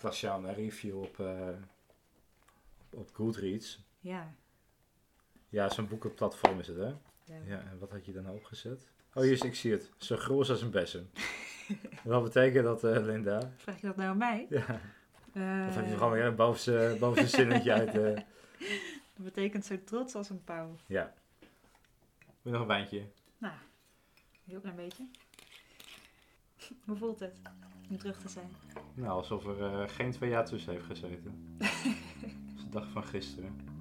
ik las jou een review op, eh, op Goodreads. Ja. Ja, zo'n boekenplatform is het, hè? ja. Ja, en wat had je dan opgezet? Oh, hier is, ik zie het. Zo groot als een bessen. wat betekent dat, eh, Linda? Vraag je dat nou aan mij? Ja, Eh, of heb je gewoon weer een bovenste, bovenste zinnetje uit? eh, Dat betekent zo trots als een pauw. ja. Wil je nog een wijntje? Nou, heel klein beetje. Hoe voelt het om terug te zijn? Nou, alsof er eh, geen twee jaar tussen heeft gezeten. Dat is de dag van gisteren.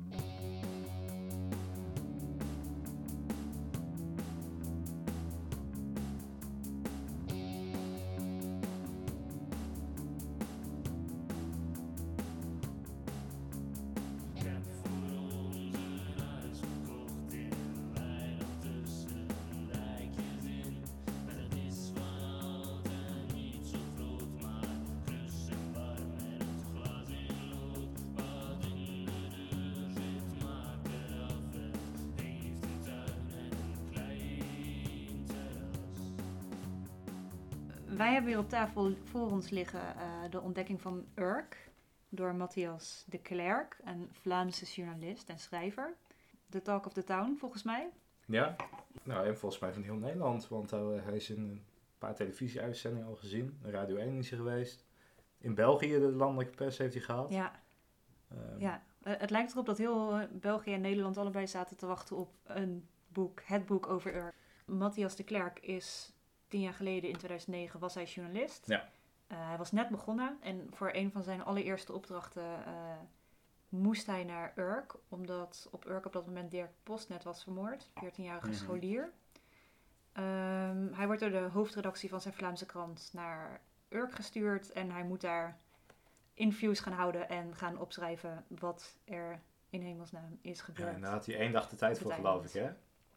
Hier op tafel voor ons liggen eh, de ontdekking van Urk door Matthias de Klerk, een Vlaamse journalist en schrijver. The Talk of the Town, volgens mij. Ja? Nou, en volgens mij van heel Nederland, want eh, hij is in een paar televisieuitzendingen al gezien. Radio 1 is hij geweest. In België, de landelijke pers, heeft hij gehad. Ja, Ehm, ja. Eh, het lijkt erop dat heel België en Nederland allebei zaten te wachten op een boek, het boek over Urk. Matthias de Klerk is tien jaar geleden, in 2009, was hij journalist. Ja. Eh, hij was net begonnen en voor een van zijn allereerste opdrachten eh, moest hij naar Urk, omdat op Urk op dat moment Dirk Post net was vermoord, 14-jarige Mhm. scholier. Ehm, hij wordt door de hoofdredactie van zijn Vlaamse krant naar Urk gestuurd en hij moet daar interviews gaan houden en gaan opschrijven wat er in hemelsnaam is Ja, gebeurd. en daar had hij één dag de tijd voor, geloof ik, hè?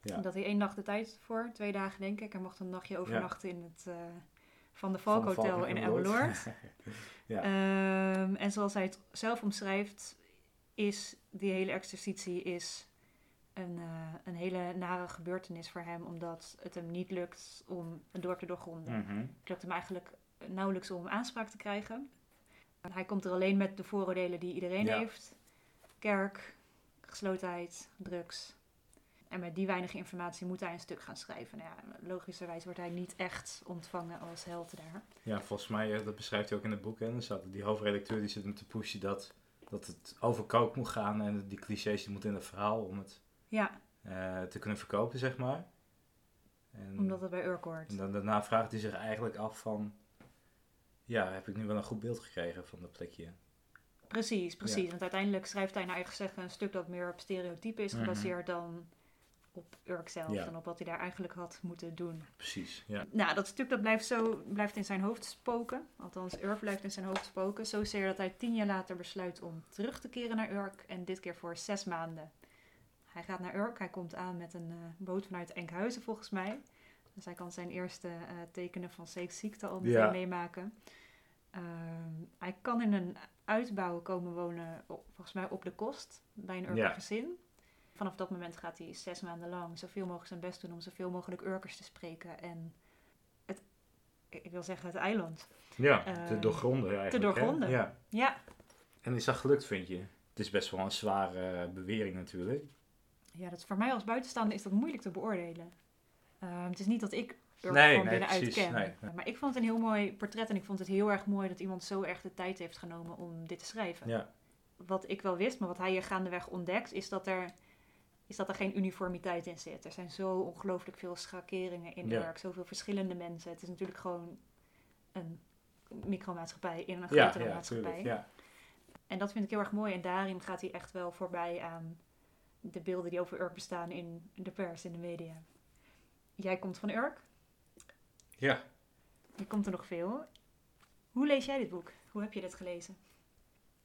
Ja. Dat hij één nacht de tijd voor, twee dagen denk ik. Hij mocht een nachtje overnachten in het eh, Van de Valk de Valk Hotel in Emmeloord. Ja. Ehm, en zoals hij het zelf omschrijft, is die hele exercitie is een, eh, een hele nare gebeurtenis voor hem, omdat het hem niet lukt om een dorp te doorgronden. Mhm. Het lukt hem eigenlijk nauwelijks om aanspraak te krijgen. Hij komt er alleen met de vooroordelen die iedereen Ja. heeft. Kerk, geslotenheid, drugs. En met die weinige informatie moet hij een stuk gaan schrijven. Nou ja, logischerwijs wordt hij niet echt ontvangen als held daar. Ja, volgens mij, eh, dat beschrijft hij ook in het boek. En die hoofdredacteur die zit hem te pushen dat, dat het over kook moet gaan. En die clichés die moeten in het verhaal om het Ja, eh, te kunnen verkopen, zeg maar. En, omdat het bij Urk hoort. en dan, daarna vraagt hij zich eigenlijk af van... Ja, heb ik nu wel een goed beeld gekregen van dat plekje? Precies, precies. Ja. Want uiteindelijk schrijft hij naar eigen zeggen een stuk dat meer op stereotypen is Mhm. gebaseerd dan op Urk zelf. Ja. En op wat hij daar eigenlijk had moeten doen. Precies, ja. Nou, dat stuk dat blijft, zo, blijft in zijn hoofd spoken. Althans, Urk blijft in zijn hoofd spoken. Zozeer dat hij tien jaar later besluit om terug te keren naar Urk. En dit keer voor zes maanden. Hij gaat naar Urk. Hij komt aan met een eh, boot vanuit Enkhuizen volgens mij. Dus hij kan zijn eerste eh, tekenen van ziekte al meteen Ja. meemaken. Ehm, hij kan in een uitbouw komen wonen, op- volgens mij op de kost, bij een Ja. gezin. Vanaf dat moment gaat hij zes maanden lang zoveel mogelijk zijn best doen om zoveel mogelijk Urkers te spreken. En het, ik wil zeggen het eiland. Ja, te Ehm, doorgronden eigenlijk. hè? doorgronden. Ja. Ja, En is dat gelukt, vind je? Het is best wel een zware bewering natuurlijk. ja dat is voor mij als buitenstaander is dat moeilijk te beoordelen. Ehm, het is niet dat ik Urk Nee, van nee, binnenuit precies. ken. Nee, nee. Maar ik vond het een heel mooi portret en ik vond het heel erg mooi dat iemand zo erg de tijd heeft genomen om dit te schrijven. Ja, wat ik wel wist, maar wat hij hier gaandeweg ontdekt, is dat er, is dat er geen uniformiteit in zit. Er zijn zo ongelooflijk veel schakeringen in. Urk, zoveel verschillende mensen. Het is natuurlijk gewoon een micromaatschappij in een grotere ja, maatschappij. tuurlijk. En dat vind ik heel erg mooi. En daarin gaat hij echt wel voorbij aan de beelden die over Urk bestaan in de pers, in de media. Jij komt van Urk, ja. je komt er nog veel. Hoe lees jij dit boek? Hoe heb je dit gelezen?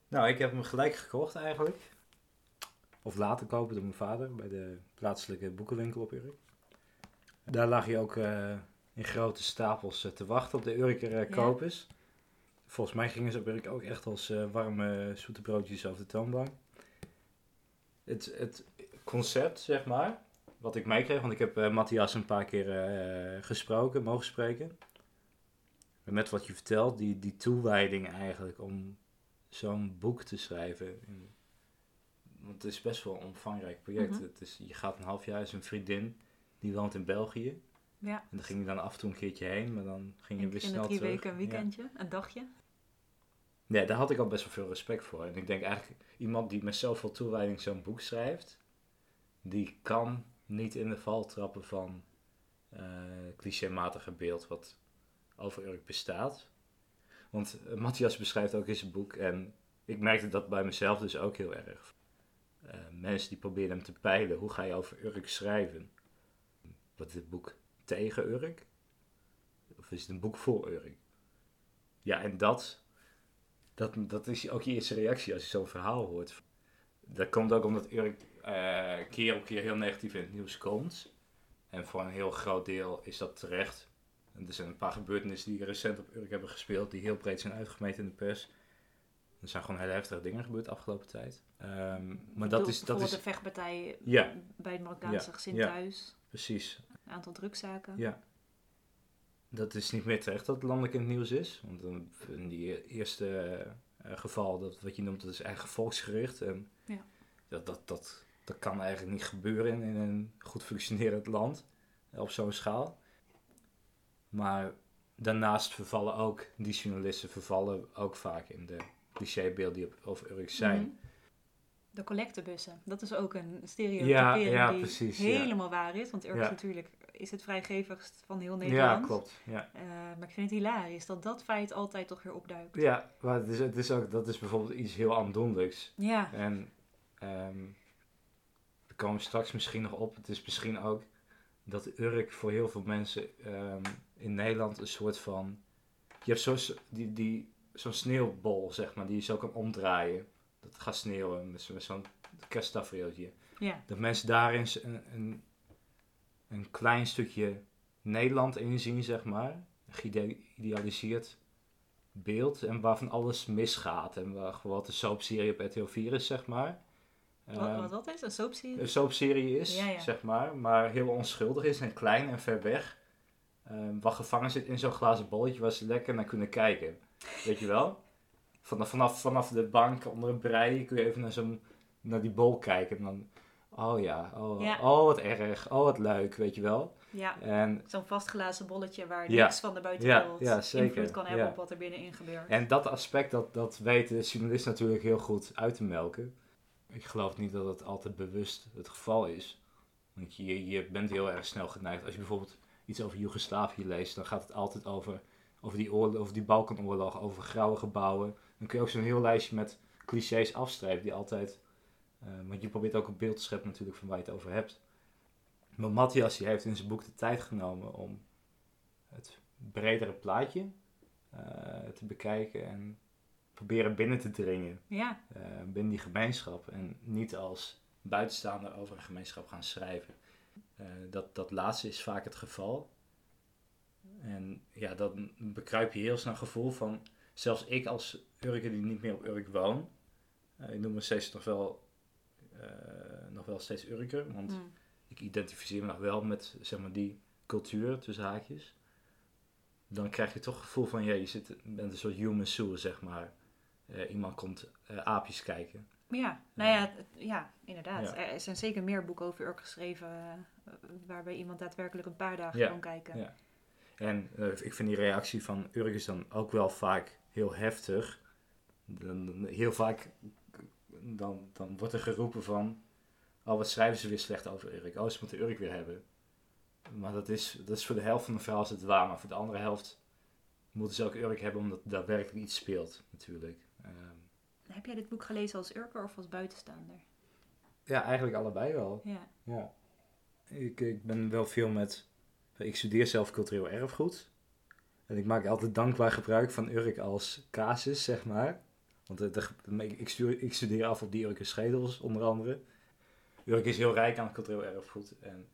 Nou, ik heb hem gelijk gekocht eigenlijk. Of laten kopen door mijn vader bij de plaatselijke boekenwinkel op Urk. Daar lag hij ook eh, in grote stapels eh, te wachten op de Urker eh, Ja. kopers. Volgens mij gingen ze op Urk ook echt als warme zoete broodjes over de toonbank. Het, het concept, zeg maar, wat ik meekreeg, want ik heb Matthias een paar keer gesproken, mogen spreken. Met wat je vertelt, die, die toewijding eigenlijk om zo'n boek te schrijven. Want het is best wel een omvangrijk project. Mhm. het is, je gaat een half jaar, is een vriendin, die woont in België. Ja. En dan ging je dan af en toe een keertje heen, maar dan ging je In, weer snel drie terug. weken een Ja. weekendje, een dagje. Ja, daar had ik al best wel veel respect voor. En ik denk eigenlijk, iemand die met zoveel toewijding zo'n boek schrijft, die kan niet in de val trappen van eh clichématige beeld wat over Urk bestaat. Want eh, Matthias beschrijft ook in zijn boek, en ik merkte dat bij mezelf dus ook heel erg. Eh, mensen die proberen hem te peilen, hoe ga je over Urk schrijven? Wat is dit boek tegen Urk? Of is het een boek voor Urk? Ja, en dat, dat, dat is ook je eerste reactie als je zo'n verhaal hoort. Dat komt ook omdat Urk eh, keer op keer heel negatief in het nieuws komt. En voor een heel groot deel is dat terecht. Er zijn een paar gebeurtenissen die recent op Urk hebben gespeeld, die heel breed zijn uitgemeten in de pers. Er zijn gewoon hele heftige dingen gebeurd de afgelopen tijd. Ehm, maar dat is, dat is, de vechtpartij Ja. bij het Marokkaanse Ja, gezin ja. thuis. precies, Een aantal drugszaken. Ja. Dat is niet meer terecht dat het landelijk in het nieuws is. Want in die eerste eh, geval, dat, wat je noemt, dat is eigenlijk volksgericht. En Ja. dat, dat, dat, dat kan eigenlijk niet gebeuren in, in een goed functionerend land eh, op zo'n schaal. Maar daarnaast vervallen ook, die journalisten vervallen ook vaak in de clichébeelden die op, over Urk zijn. Mhm. De collectebussen, dat is ook een stereotypering Ja, ja, die precies, ja. helemaal waar is. Want Urk Ja. is natuurlijk is het vrijgevigst van heel Ja, Nederland. klopt. Ja. Eh, maar ik vind het hilarisch dat dat feit altijd toch weer opduikt. Ja, maar het is, het is ook, dat is bijvoorbeeld iets heel aandoenlijks. Ja, En ehm daar komen we straks misschien nog op. Het is misschien ook dat Urk voor heel veel mensen ehm, in Nederland een soort van... Je hebt zo'n die, die, zo'n sneeuwbol, zeg maar, die je zo kan omdraaien. Dat gaat sneeuwen met, zo- met zo'n kersttafereeltje. ja. Dat mensen daarin een, een, een klein stukje Nederland inzien, zeg maar. Een geïdealiseerd beeld en waarvan alles misgaat. En waar wat de soapserie op RTL 4 is, zeg maar. Wat, Ehm, wat dat is, een soapserie? een soapserie is, Ja, ja. zeg maar, maar heel onschuldig is en klein en ver weg. Ehm, wat gevangen zit in zo'n glazen bolletje waar ze lekker naar kunnen kijken. Weet je wel? Vanaf, vanaf, vanaf de bank onder een brei kun je even naar, zo'n, naar die bol kijken. En dan, oh ja, oh, Ja. oh wat erg, oh wat leuk, weet je wel. Ja, En, zo'n vastgelazen bolletje waar Ja. niks van de buitenwereld Ja, invloed kan hebben op wat er binnenin gebeurt. en dat aspect, dat, dat weet de journalist natuurlijk heel goed uit te melken. Ik geloof niet dat het altijd bewust het geval is. Want je, je bent heel erg snel geneigd. Als je bijvoorbeeld iets over Joegoslavië leest, dan gaat het altijd over, over, die, oorlog, over die Balkanoorlog, over grauwe gebouwen. Dan kun je ook zo'n heel lijstje met clichés afstrepen die altijd... eh, want je probeert ook een beeld te scheppen natuurlijk van waar je het over hebt. Maar Matthias die heeft in zijn boek de tijd genomen om het bredere plaatje eh, te bekijken en proberen binnen te dringen Ja, eh, binnen die gemeenschap en niet als buitenstaander over een gemeenschap gaan schrijven. Dat, dat laatste is vaak het geval. En ja, dan bekruip je heel snel een gevoel van, zelfs ik als Urker die niet meer op Urk woon, eh, ik noem me steeds nog wel, eh, nog wel steeds Urker, want mm. ik identificeer me nog wel met zeg maar, die cultuur tussen haakjes. Dan krijg je toch het gevoel van, ja, je zit, bent een soort human soul, zeg maar. Eh, iemand komt aapjes kijken. ja. nou ja, ja inderdaad. Ja. Er zijn zeker meer boeken over Urk geschreven waarbij iemand daadwerkelijk een paar dagen Ja, kan kijken. ja. En eh, ik vind die reactie van Urk is dan ook wel vaak heel heftig. Dan, heel vaak dan, dan wordt er geroepen van... Oh, wat schrijven ze weer slecht over Urk? Oh, ze moeten Urk weer hebben. Maar dat is, dat is voor de helft van de verhaal is het waar. Maar voor de andere helft moeten ze ook Urk hebben omdat er daadwerkelijk iets speelt, natuurlijk. Ehm, Heb jij dit boek gelezen als Urker of als buitenstaander? ja, eigenlijk allebei wel. Ja. Ja. Ik, ik ben wel veel met... Ik studeer zelf cultureel erfgoed. En ik maak altijd dankbaar gebruik van Urk als casus, zeg maar. Want de- ik, studeer, ik studeer af op die Urker schedels, onder andere. Urk is heel rijk aan cultureel erfgoed. En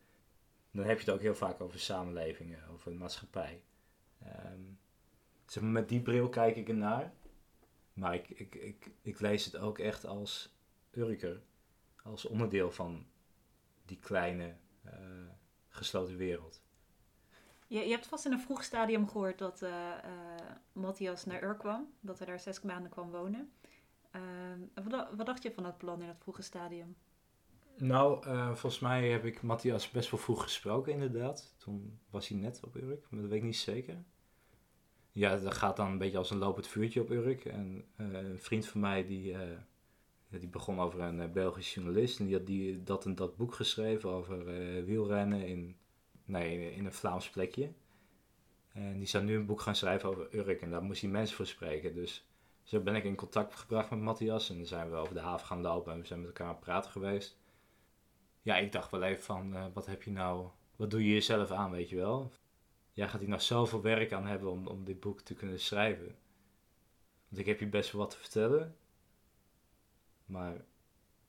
dan heb je het ook heel vaak over samenlevingen, over de maatschappij. Ehm, met die bril kijk ik ernaar. Maar ik, ik, ik, ik lees het ook echt als Urker. Als onderdeel van die kleine eh, gesloten wereld. Je, je hebt vast in een vroeg stadium gehoord dat eh, eh, Matthias naar Urk kwam. Dat hij daar zes maanden kwam wonen. Ehm, wat, wat dacht je van dat plan in het vroege stadium? Nou, eh, volgens mij heb ik Matthias best wel vroeg gesproken, inderdaad. Toen was hij net op Urk, maar dat weet ik niet zeker. Ja, dat gaat dan een beetje als een lopend vuurtje op Urk. En een vriend van mij, die, die begon over een Belgisch journalist. En die had die, dat en dat boek geschreven over wielrennen in, nee, in een Vlaams plekje. En die zou nu een boek gaan schrijven over Urk. En daar moest hij mensen voor spreken. Dus zo ben ik in contact gebracht met Matthias. En dan zijn we over de haven gaan lopen en we zijn met elkaar aan het praten geweest ja, ik dacht wel even van, uh, wat heb je nou, wat doe je jezelf aan, weet je wel? Ja, gaat hij nog zoveel werk aan hebben om, om dit boek te kunnen schrijven? Want ik heb je best wel wat te vertellen, maar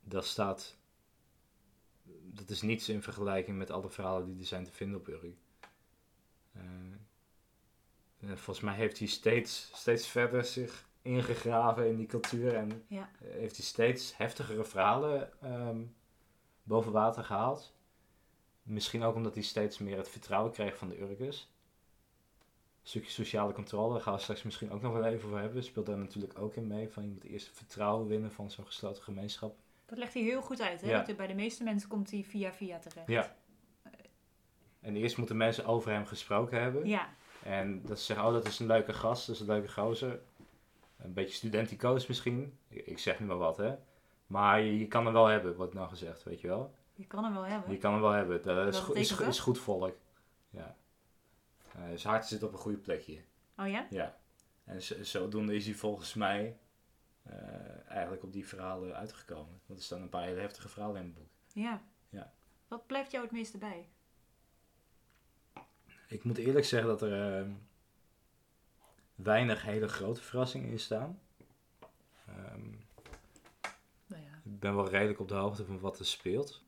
dat staat, dat is niets in vergelijking met alle verhalen die er zijn te vinden op Urk. Uh, volgens mij heeft hij steeds, steeds verder zich ingegraven in die cultuur en ja. heeft hij steeds heftigere verhalen um, boven water gehaald. Misschien ook omdat hij steeds meer het vertrouwen kreeg van de Urkers. Een stukje sociale controle, daar gaan we straks misschien ook nog wel even over hebben. Speelt daar natuurlijk ook in mee. Van je moet eerst vertrouwen winnen van zo'n gesloten gemeenschap. Dat legt hij heel goed uit. Hè? Ja. Bij de meeste mensen komt hij via via terecht. Ja. En eerst moeten mensen over hem gesproken hebben. Ja. En dat ze zeggen, oh dat is een leuke gast, dat is een leuke gozer. Een beetje studenticoos misschien. Ik zeg nu maar wat hè. Maar je, kan er wel hebben, wordt nou gezegd, weet je wel. Je kan hem wel hebben? Je kan hem wel hebben. Dat is, goed, is, is, goed volk. Ja. Uh, zijn hart zit op een goede plekje. Oh ja? Ja. En zodoende is hij volgens mij eigenlijk op die verhalen uitgekomen. Want er staan een paar hele heftige verhalen in het boek. Ja. ja. Wat blijft jou het meeste bij? Ik moet eerlijk zeggen dat er uh, weinig hele grote verrassingen in staan. Um, ik ben wel redelijk op de hoogte van wat er speelt.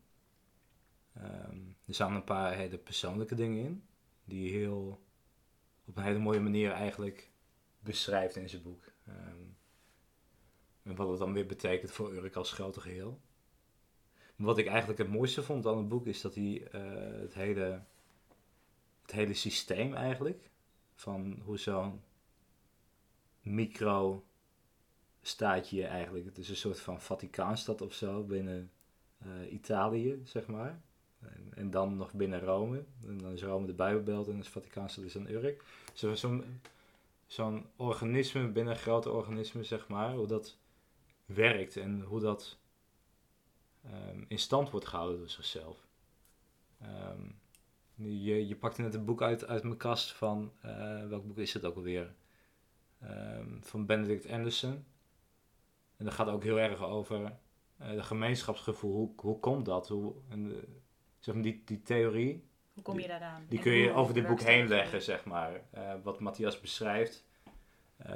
Ehm, er staan een paar hele persoonlijke dingen in, die heel op een hele mooie manier eigenlijk beschrijft in zijn boek. Ehm, en wat het dan weer betekent voor Urk als grote geheel. wat ik eigenlijk het mooiste vond aan het boek is dat hij uh, het, hele, het hele systeem eigenlijk, van hoe zo'n micro staatje eigenlijk. Het is een soort van Vaticaanstad of zo binnen uh, Italië, zeg maar. En, en, dan nog binnen Rome. En dan is Rome de Bijbelbelt en is Vaticaanstad is dan Urk. Zo'n zo zo'n organisme binnen grote organismen, zeg maar. Hoe dat werkt en hoe dat um, in stand wordt gehouden door zichzelf. Um, je, je pakte net een boek uit, uit mijn kast van, uh, welk boek is het ook alweer? Um, van Benedict Anderson. En dat gaat ook heel erg over uh, de gemeenschapsgevoel. Hoe, hoe komt dat? Hoe, en, uh, zeg maar die, die theorie. Hoe kom je daar aan? Die, kun je over dit boek heen leggen, zeg maar. Uh, wat Matthias beschrijft,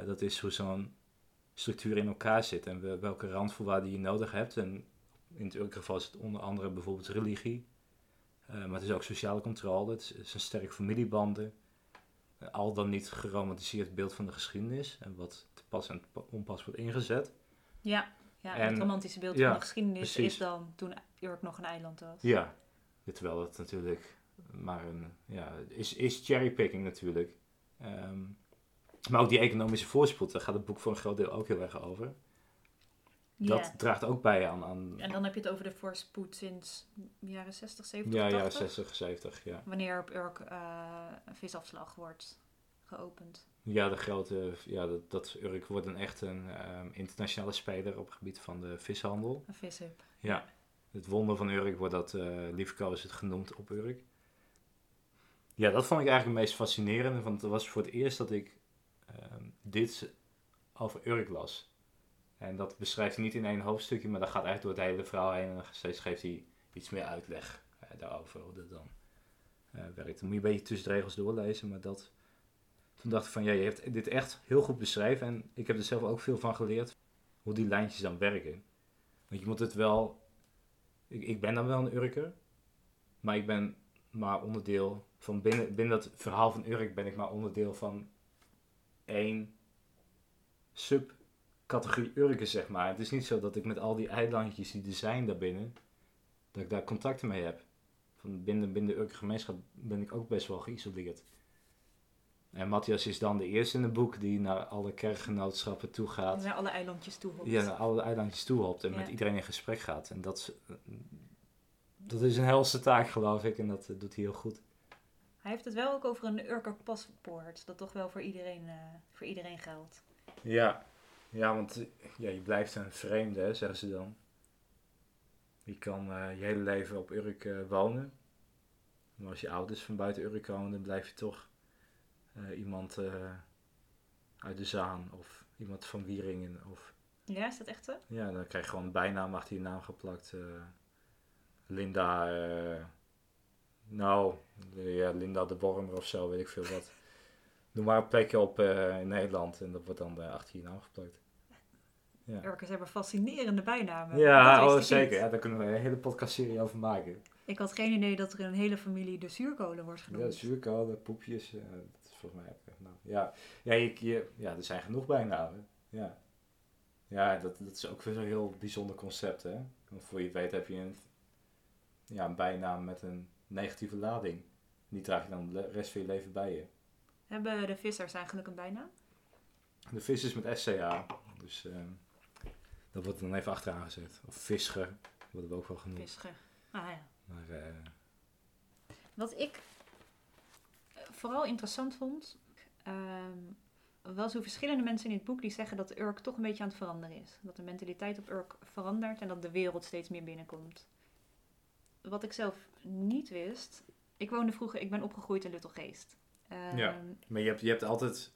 dat is hoe zo'n structuur in elkaar zit en welke randvoorwaarden je nodig hebt. En in het geval is het onder andere bijvoorbeeld religie. maar het is ook sociale controle, het is, het is sterk familiebanden. al dan niet geromantiseerd beeld van de geschiedenis en wat te pas en onpas wordt ingezet. Ja, ja en, het romantische beeld van de geschiedenis is dan toen Urk nog een eiland was. Ja, terwijl het natuurlijk maar een, ja, is, is cherrypicking natuurlijk. Ehm, maar ook die economische voorspoed, daar gaat het boek voor een groot deel ook heel erg over. Dat draagt ook bij aan, aan... En dan heb je het over de voorspoed sinds jaren 60, 70, Ja, 80? jaren 60, 70, ja. Wanneer op Urk uh, een visafslag wordt geopend. Ja, de grote, ja, dat, dat Urk wordt een echt een um, internationale speler op het gebied van de vishandel. Een vishub. Ja, het wonder van Urk wordt dat uh, liefkoosend genoemd op Urk. Ja, dat vond ik eigenlijk het meest fascinerende, want het was voor het eerst dat ik dit over Urk las. En dat beschrijft hij niet in één hoofdstukje, maar dat gaat eigenlijk door het hele verhaal heen en steeds geeft hij iets meer uitleg uh, daarover, hoe dat dan uh, werkt. Dan moet je een beetje tussen de regels doorlezen, maar dat toen dacht ik van ja, je hebt dit echt heel goed beschreven. En ik heb er zelf ook veel van geleerd hoe die lijntjes dan werken. Want je moet het wel. Ik, ik ben dan wel een Urker. Maar ik ben maar onderdeel van binnen, binnen dat verhaal van Urk ben ik maar onderdeel van één subcategorie Urken, zeg maar. Het is niet zo dat ik met al die eilandjes die er zijn daarbinnen, dat ik daar contacten mee heb. Van binnen, binnen de Urke gemeenschap ben ik ook best wel geïsoleerd. En Matthias is dan de eerste in het boek die naar alle kerkgenootschappen toe gaat. Naar alle eilandjes toe hopt. Ja, naar alle eilandjes toe hopt en Ja. met iedereen in gesprek gaat. En dat is, dat is een helse taak, geloof ik. En dat eh, doet hij heel goed. Hij heeft het wel ook over een Urker paspoort. Dat toch wel voor iedereen, eh, voor iedereen geldt. Ja, ja want ja, je blijft een vreemde, hè, zeggen ze dan. Je kan eh, je hele leven op Urk eh, wonen. Maar als je ouders van buiten Urk komen, dan blijf je toch iemand uit de Zaan of iemand van Wieringen. Of, Ja, is dat echt zo? ja, dan krijg je gewoon een bijnaam achter je naam geplakt. Linda, nou, ja, Linda de Wormer of zo, weet ik veel wat. Doe maar een plekje op eh, in Nederland en dat wordt dan eh, achter je naam geplakt. Ja. Urkers hebben fascinerende bijnamen. Ja, oh, zeker. Ja, daar kunnen we een hele podcastserie over maken. Ik had geen idee dat er een hele familie de zuurkolen wordt genoemd. Ja, zuurkolen, poepjes, eh, dat is volgens mij ook echt nou. Ja, ja, je, je- ja, er zijn genoeg bijnamen. Ja, ja dat, dat is ook weer zo'n heel bijzonder concept, hè. Want voor je weet heb je een, ja, een bijnaam met een negatieve lading. Die draag je dan de rest van je leven bij je. Hebben de vissers eigenlijk een bijnaam? De vis is met SCA, dus eh, dat wordt dan even achteraan gezet. Of visger, worden we ook wel genoemd. Visger. Ah ja. Maar, eh, Wat ik eh, vooral interessant vond, ehm, wel zo verschillende mensen in dit boek die zeggen dat Urk toch een beetje aan het veranderen is. Dat de mentaliteit op Urk verandert en dat de wereld steeds meer binnenkomt. Wat ik zelf niet wist, ik woonde vroeger, ik ben opgegroeid in Luttelgeest. Ehm, Ja. maar je hebt, je hebt altijd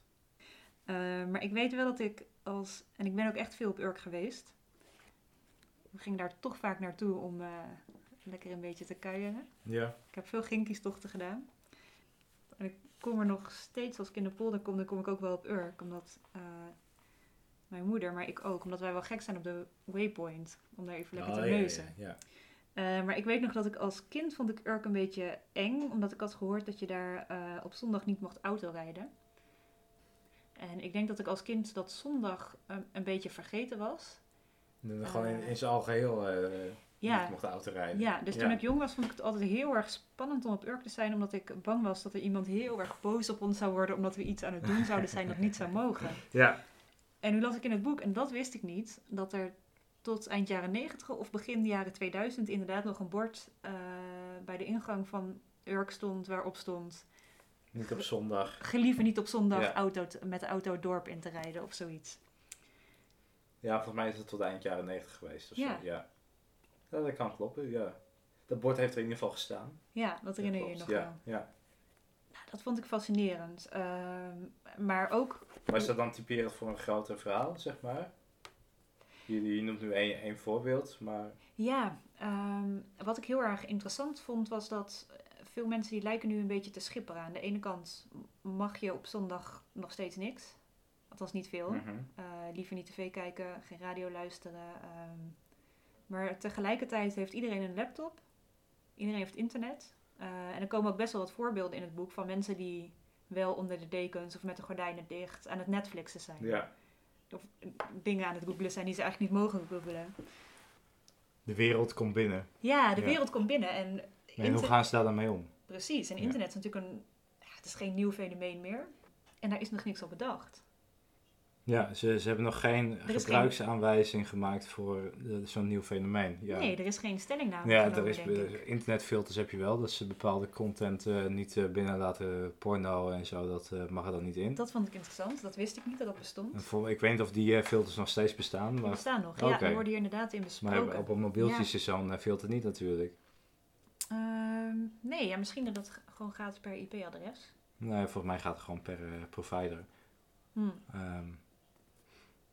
eh, maar ik weet wel dat ik als, en ik ben ook echt veel op Urk geweest. We gingen daar toch vaak naartoe om eh, lekker een beetje te kuieren. Ja. Ik heb veel ginkiestochten gedaan. En ik kom er nog steeds, als ik in de polder kom, dan kom ik ook wel op Urk. Omdat eh, mijn moeder, maar ik ook, omdat wij wel gek zijn op de waypoint. Om daar even lekker Oh, te ja, ja, neuzen. Ja, Eh, maar ik weet nog dat ik als kind vond ik Urk een beetje eng. Omdat ik had gehoord dat je daar eh, op zondag niet mocht autorijden. En ik denk dat ik als kind dat zondag eh, een beetje vergeten was. En gewoon in, Eh, in zijn algeheel eh ja. niet mocht auto rijden. Ja, dus Ja. toen ik jong was, vond ik het altijd heel erg spannend om op Urk te zijn. Omdat ik bang was dat er iemand heel erg boos op ons zou worden. Omdat we iets aan het doen zouden zijn dat niet zou mogen. Ja, En nu las ik in het boek, en dat wist ik niet, dat er tot eind jaren 90 of begin jaren 2000 inderdaad nog een bord eh, bij de ingang van Urk stond waarop stond... niet op zondag. Gelieve niet op zondag Ja. auto met de auto het dorp in te rijden of zoiets. Ja, volgens mij is het tot eind jaren 90 geweest of Ja. zo. Ja. ja, dat kan kloppen, ja. Dat bord heeft er in ieder geval gestaan. Ja, dat herinner je je nog ja, wel. Ja. Nou, dat vond ik fascinerend. Ehm, maar ook is dat dan typerend voor een groter verhaal, zeg maar? Je, noemt nu één, één voorbeeld, maar... Ja, ehm, wat ik heel erg interessant vond was dat veel mensen die lijken nu een beetje te schipperen. Aan de ene kant mag je op zondag nog steeds niks. Althans niet veel. Mhm. Eh, liever niet tv kijken, geen radio luisteren. ehm. maar tegelijkertijd heeft iedereen een laptop. Iedereen heeft internet. Eh, en er komen ook best wel wat voorbeelden in het boek van mensen die wel onder de dekens of met de gordijnen dicht aan het Netflixen zijn. Ja. Of eh, dingen aan het googlen zijn die ze eigenlijk niet mogen googlen. De wereld komt binnen. Ja, de Ja. wereld komt binnen en En hoe gaan ze daar dan mee om? Precies, en Ja. internet is natuurlijk een. Ja, het is geen nieuw fenomeen meer. En daar is nog niks op bedacht. Ja, ze, ze hebben nog geen geen- gebruiksaanwijzing gemaakt voor eh, zo'n nieuw fenomeen. Ja. Nee, er is geen stellingname. Ja, er is, internetfilters heb je wel, dat ze bepaalde content eh, niet eh, binnen laten, porno en zo, dat mag er dan niet in. Dat vond ik interessant, dat wist ik niet dat dat bestond. Voor, ik weet niet of die filters nog steeds bestaan, Die maar, bestaan nog. Ja, die worden hier inderdaad in besproken. maar op een mobieltje is zo'n filter niet natuurlijk. Ehm, nee, ja, misschien dat dat gewoon gaat per IP-adres. Nee, volgens mij gaat het gewoon per provider. Hm. Ehm,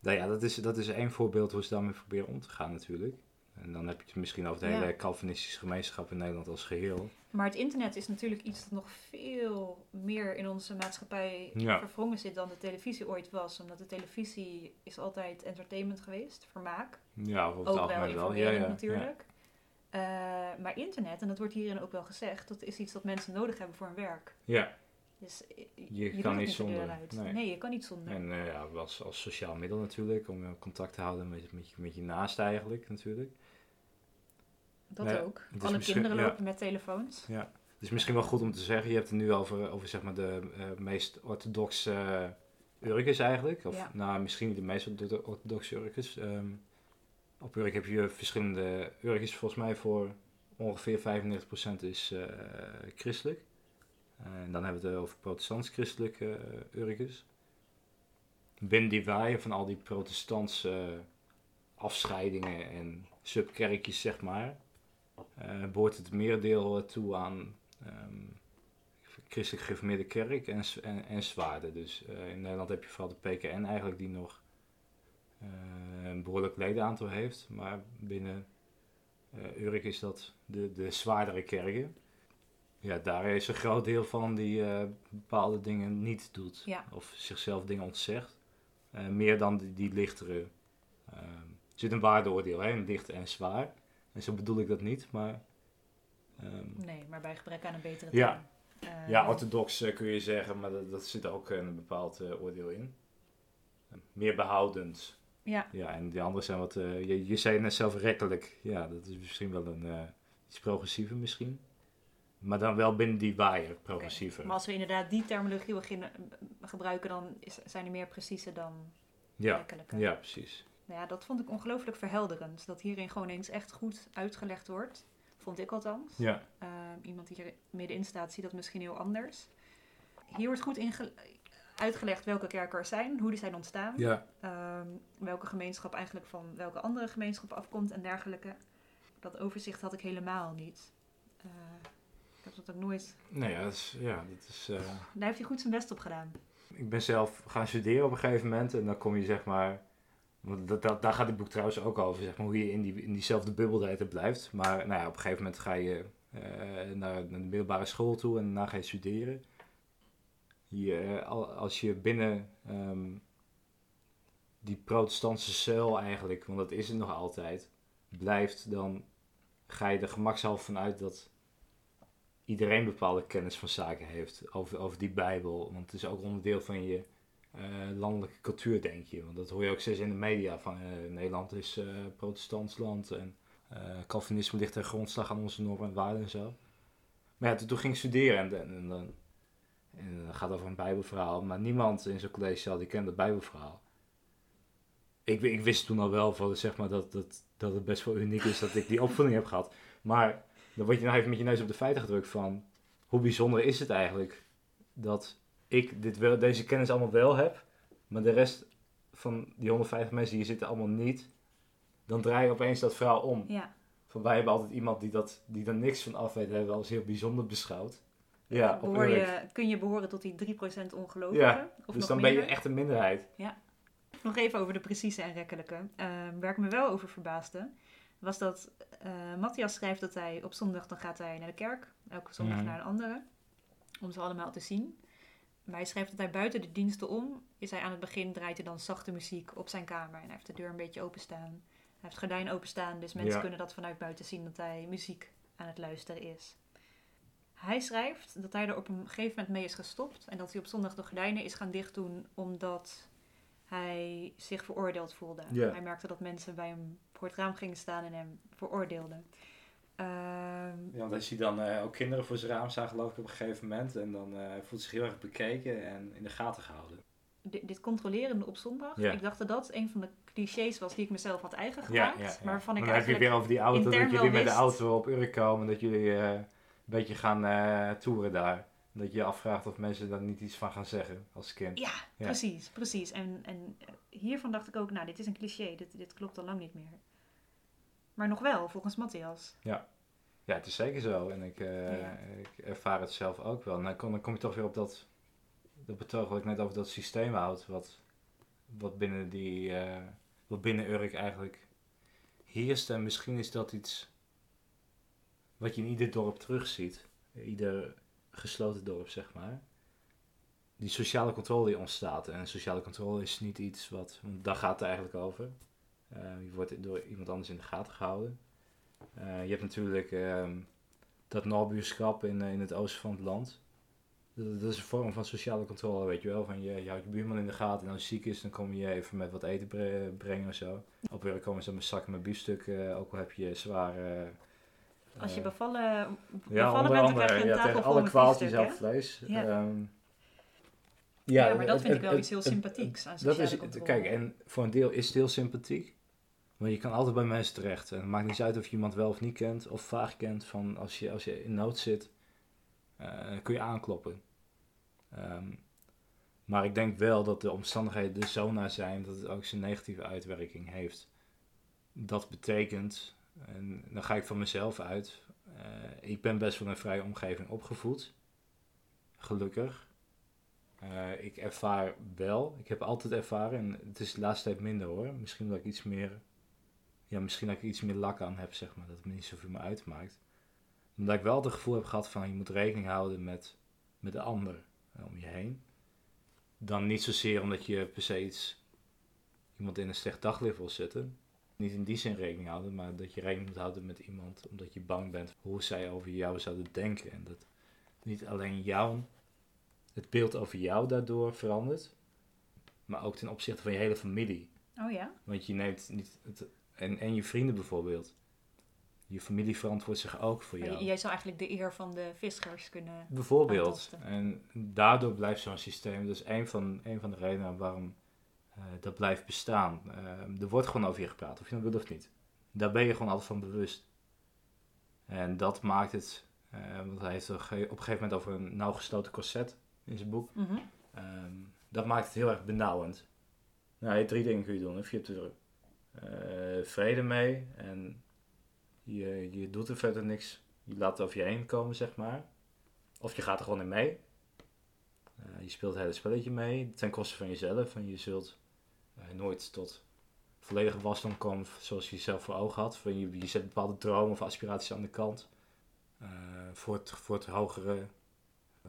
nou ja, dat is, dat is één voorbeeld hoe ze daarmee proberen om te gaan natuurlijk. En dan heb je het misschien over de Ja. hele Calvinistische gemeenschap in Nederland als geheel. Maar het internet is natuurlijk iets dat nog veel meer in onze maatschappij Ja. verwrongen zit dan de televisie ooit was. Omdat de televisie is altijd entertainment geweest, vermaak. Ja, over het ook wel algemeen wel. Ja, ja, natuurlijk. Eh, maar internet, en dat wordt hierin ook wel gezegd, dat is iets dat mensen nodig hebben voor hun werk. Ja, Dus eh, Je kan het niet zonder, uit. nee. Nee. je kan niet zonder. en eh, ja, als, als sociaal middel natuurlijk, om eh, contact te houden met, met, je, met je naast eigenlijk natuurlijk. dat Nee, ook. het Alle kinderen ja. lopen met telefoons. Ja. is misschien wel goed om te zeggen, je hebt het nu over, over zeg maar de eh, meest orthodoxe uh, eigenlijk. Of Ja. nou, misschien niet de meest ortho- orthodoxe Urkes. Ehm, op Urk heb je verschillende Urkes, volgens mij voor ongeveer 95% is eh, christelijk. Eh, en dan hebben we het over protestants-christelijke uh, Urkes. Binnen die waaien van al die protestantse eh, afscheidingen en subkerkjes, zeg maar, eh behoort het merendeel eh, toe aan ehm, christelijk gereformeerde kerk en, en, en zwaarden. Dus eh, in Nederland heb je vooral de PKN eigenlijk die nog eh, een behoorlijk ledenaantal heeft. Maar binnen eh Urk is dat de, de zwaardere kerken. Ja, daar is een groot deel van die eh, bepaalde dingen niet doet. Ja. Of zichzelf dingen ontzegt. Eh, meer dan die, die lichtere. ehm, er zit een waardeoordeel, hè, in licht en zwaar. En zo bedoel ik dat niet, maar... ehm, Nee, maar bij gebrek aan een betere Ja. term. Eh, ja, orthodox kun je zeggen, maar dat, dat zit ook een bepaald oordeel in. Meer behoudend. Ja, Ja, en die anderen zijn wat... je, je zei net zelf rekkelijk. Ja, dat is misschien wel een iets progressiever misschien. Maar dan wel binnen die waaier progressiever. maar als we inderdaad die terminologie beginnen eh, gebruiken, dan is, zijn die meer precieze dan ja, werkelijke. ja, precies. Nou ja, dat vond ik ongelooflijk verhelderend. Dat hierin gewoon eens echt goed uitgelegd wordt. Vond ik althans. Ja, Eh, iemand die hier middenin staat, ziet dat misschien heel anders. Hier wordt goed uitgelegd welke kerken er zijn, hoe die zijn ontstaan. ja. ehm, welke gemeenschap eigenlijk van welke andere gemeenschap afkomt en dergelijke. Dat overzicht had ik helemaal niet. Eh, dat ook nooit. Nee, ja, dat is... Ja, dat is eh, Daar heeft hij goed zijn best op gedaan. ik ben zelf gaan studeren op een gegeven moment. En dan kom je zeg maar... want Dat, dat, daar gaat het boek trouwens ook over. Zeg maar, hoe je in, die, in diezelfde bubbel de hele tijd blijft. Maar nou ja, op een gegeven moment ga je eh, naar, naar de middelbare school toe. En daarna ga je studeren. Je, eh, al- als je binnen ehm, die protestantse cel eigenlijk... Want dat is het nog altijd. Blijft, dan ga je er gemakshalve vanuit dat iedereen bepaalde kennis van zaken heeft over, over die Bijbel. Want het is ook onderdeel van je eh, landelijke cultuur, denk je. Want dat hoor je ook steeds in de media. Van eh, Nederland is eh protestants land en Calvinisme ligt ter grondslag aan onze normen en waarden en zo. Maar ja, toen, toen ging ik studeren en, en, dan en dan gaat het over een Bijbelverhaal. Maar niemand in zo'n collegezaal die kent dat Bijbelverhaal. Ik, ik wist toen al wel van, zeg maar, dat, dat, dat het best wel uniek is dat ik die opvoeding heb gehad. Maar dan word je nou even met je neus op de feiten gedrukt van hoe bijzonder is het eigenlijk dat ik dit wel, deze kennis allemaal wel heb, maar de rest van die 150 mensen die hier zitten allemaal niet. Dan draai je opeens dat verhaal om. Ja, Van wij hebben altijd iemand die, dat, die er niks van af weet, hebben we als heel bijzonder beschouwd. Ja, Behoor je, kun je behoren tot die 3% ongelovigen? Ja, of Dus dan ben je echt een minderheid. Nog even over de precieze en rekkelijke. Ehm, waar ik me wel over verbaasde, was dat eh, Matthias schrijft dat hij op zondag dan gaat hij naar de kerk, elke zondag naar een andere, om ze allemaal te zien. Maar hij schrijft dat hij buiten de diensten om, is hij aan het begin, draait hij dan zachte muziek op zijn kamer. En hij heeft de deur een beetje openstaan. Hij heeft het gordijn openstaan, dus mensen Ja. kunnen dat vanuit buiten zien dat hij muziek aan het luisteren is. Hij schrijft dat hij er op een gegeven moment mee is gestopt en dat hij op zondag de gordijnen is gaan dichtdoen omdat hij zich veroordeeld voelde. Ja. Hij merkte dat mensen bij hem voor het raam gingen staan en hem veroordeelden. Ehm, Ja, want als je dan eh, ook kinderen voor zijn raam zagen geloof ik op een gegeven moment. En dan eh voelt zich heel erg bekeken en in de gaten gehouden. dit, dit controlerende op zondag, Ja. ik dacht dat dat een van de clichés was die ik mezelf had eigen gemaakt. ja, ja. Maar waarvan ik dan heb je weer over die auto, dat jullie met de auto op Urk komen. Dat jullie eh, een beetje gaan eh toeren daar. Dat je je afvraagt of mensen daar niet iets van gaan zeggen als kind. Ja, Ja. precies, precies. En, en hiervan dacht ik ook, nou, dit is een cliché, dit, dit klopt al lang niet meer. Maar nog wel, volgens Matthias. Ja, het is zeker zo. En ik, eh, Ja. ik ervaar het zelf ook wel. En dan kom, dan kom je toch weer op dat, dat betoog wat ik net over dat systeem houd. Wat, wat binnen die, eh, wat binnen Urk eigenlijk heerst. En misschien is dat iets wat je in ieder dorp terugziet. Ieder gesloten dorp, zeg maar. Die sociale controle die ontstaat. En sociale controle is niet iets wat, want daar gaat het eigenlijk over. Eh, je wordt door iemand anders in de gaten gehouden. Eh, je hebt natuurlijk ehm, dat nabuurschap in, eh, in het oosten van het land. Dat, dat is een vorm van sociale controle, weet je wel. Van je, je houdt je buurman in de gaten en als hij ziek is, dan kom je even met wat eten bre- brengen of zo. Op werk komen ze met zakken met biefstuk, ook al heb je zware Als je Eh, bevallen, ja, bevallen onder bent, dan krijg andere. je een Ja, tegen alle kwaaltjes zelf vlees. Ja. Ehm, Ja, maar dat het- vind ik wel het- iets heel het- sympathieks aan Dat is, controle. kijk, en voor een deel is het heel sympathiek. Maar je kan altijd bij mensen terecht. En het maakt niet uit of je iemand wel of niet kent. Of vaag kent. Van als je, als je in nood zit, eh, kun je aankloppen. Ehm, maar ik denk wel dat de omstandigheden er zo naar zijn dat het ook zijn negatieve uitwerking heeft. Dat betekent, en dan ga ik van mezelf uit. eh, ik ben best wel een vrije omgeving opgevoed. Gelukkig. Eh, ik ervaar wel, ik heb altijd ervaren, en het is de laatste tijd minder hoor. Misschien dat ik iets meer, ja, misschien dat ik iets meer lak aan heb, zeg maar, dat het me niet zoveel meer uitmaakt. Omdat ik wel het gevoel heb gehad van je moet rekening houden met, met de ander om je heen. Dan niet zozeer omdat je per se iets, iemand in een slecht daglicht wil zetten. Niet in die zin rekening houden, maar dat je rekening moet houden met iemand omdat je bang bent hoe zij over jou zouden denken. En dat niet alleen jou het beeld over jou daardoor verandert, maar ook ten opzichte van je hele familie. Oh ja? Want je neemt niet, het, en, en je vrienden bijvoorbeeld. Je familie verantwoordt zich ook voor Maar jou. jij zou eigenlijk de eer van de vischers kunnen... Bijvoorbeeld. En daardoor blijft zo'n systeem, dat is een van, een van de redenen waarom eh, dat blijft bestaan. Eh, er wordt gewoon over je gepraat, of je dat wil of niet. Daar ben je gewoon altijd van bewust. En dat maakt het, eh, want hij heeft er op een gegeven moment over een nauw gesloten corset in zijn boek. Mhm. Ehm, dat maakt het heel erg benauwend. Nou, je hebt drie dingen kun je doen. Of je hebt vrede mee en je, je doet er verder niks. Je laat het over je heen komen, zeg maar. Of je gaat er gewoon in mee. Eh, je speelt het hele spelletje mee ten koste van jezelf. En je zult eh, nooit tot volledige wasdom komen zoals je zelf voor ogen had. Je, je zet bepaalde dromen of aspiraties aan de kant. eh, voor, het, voor het hogere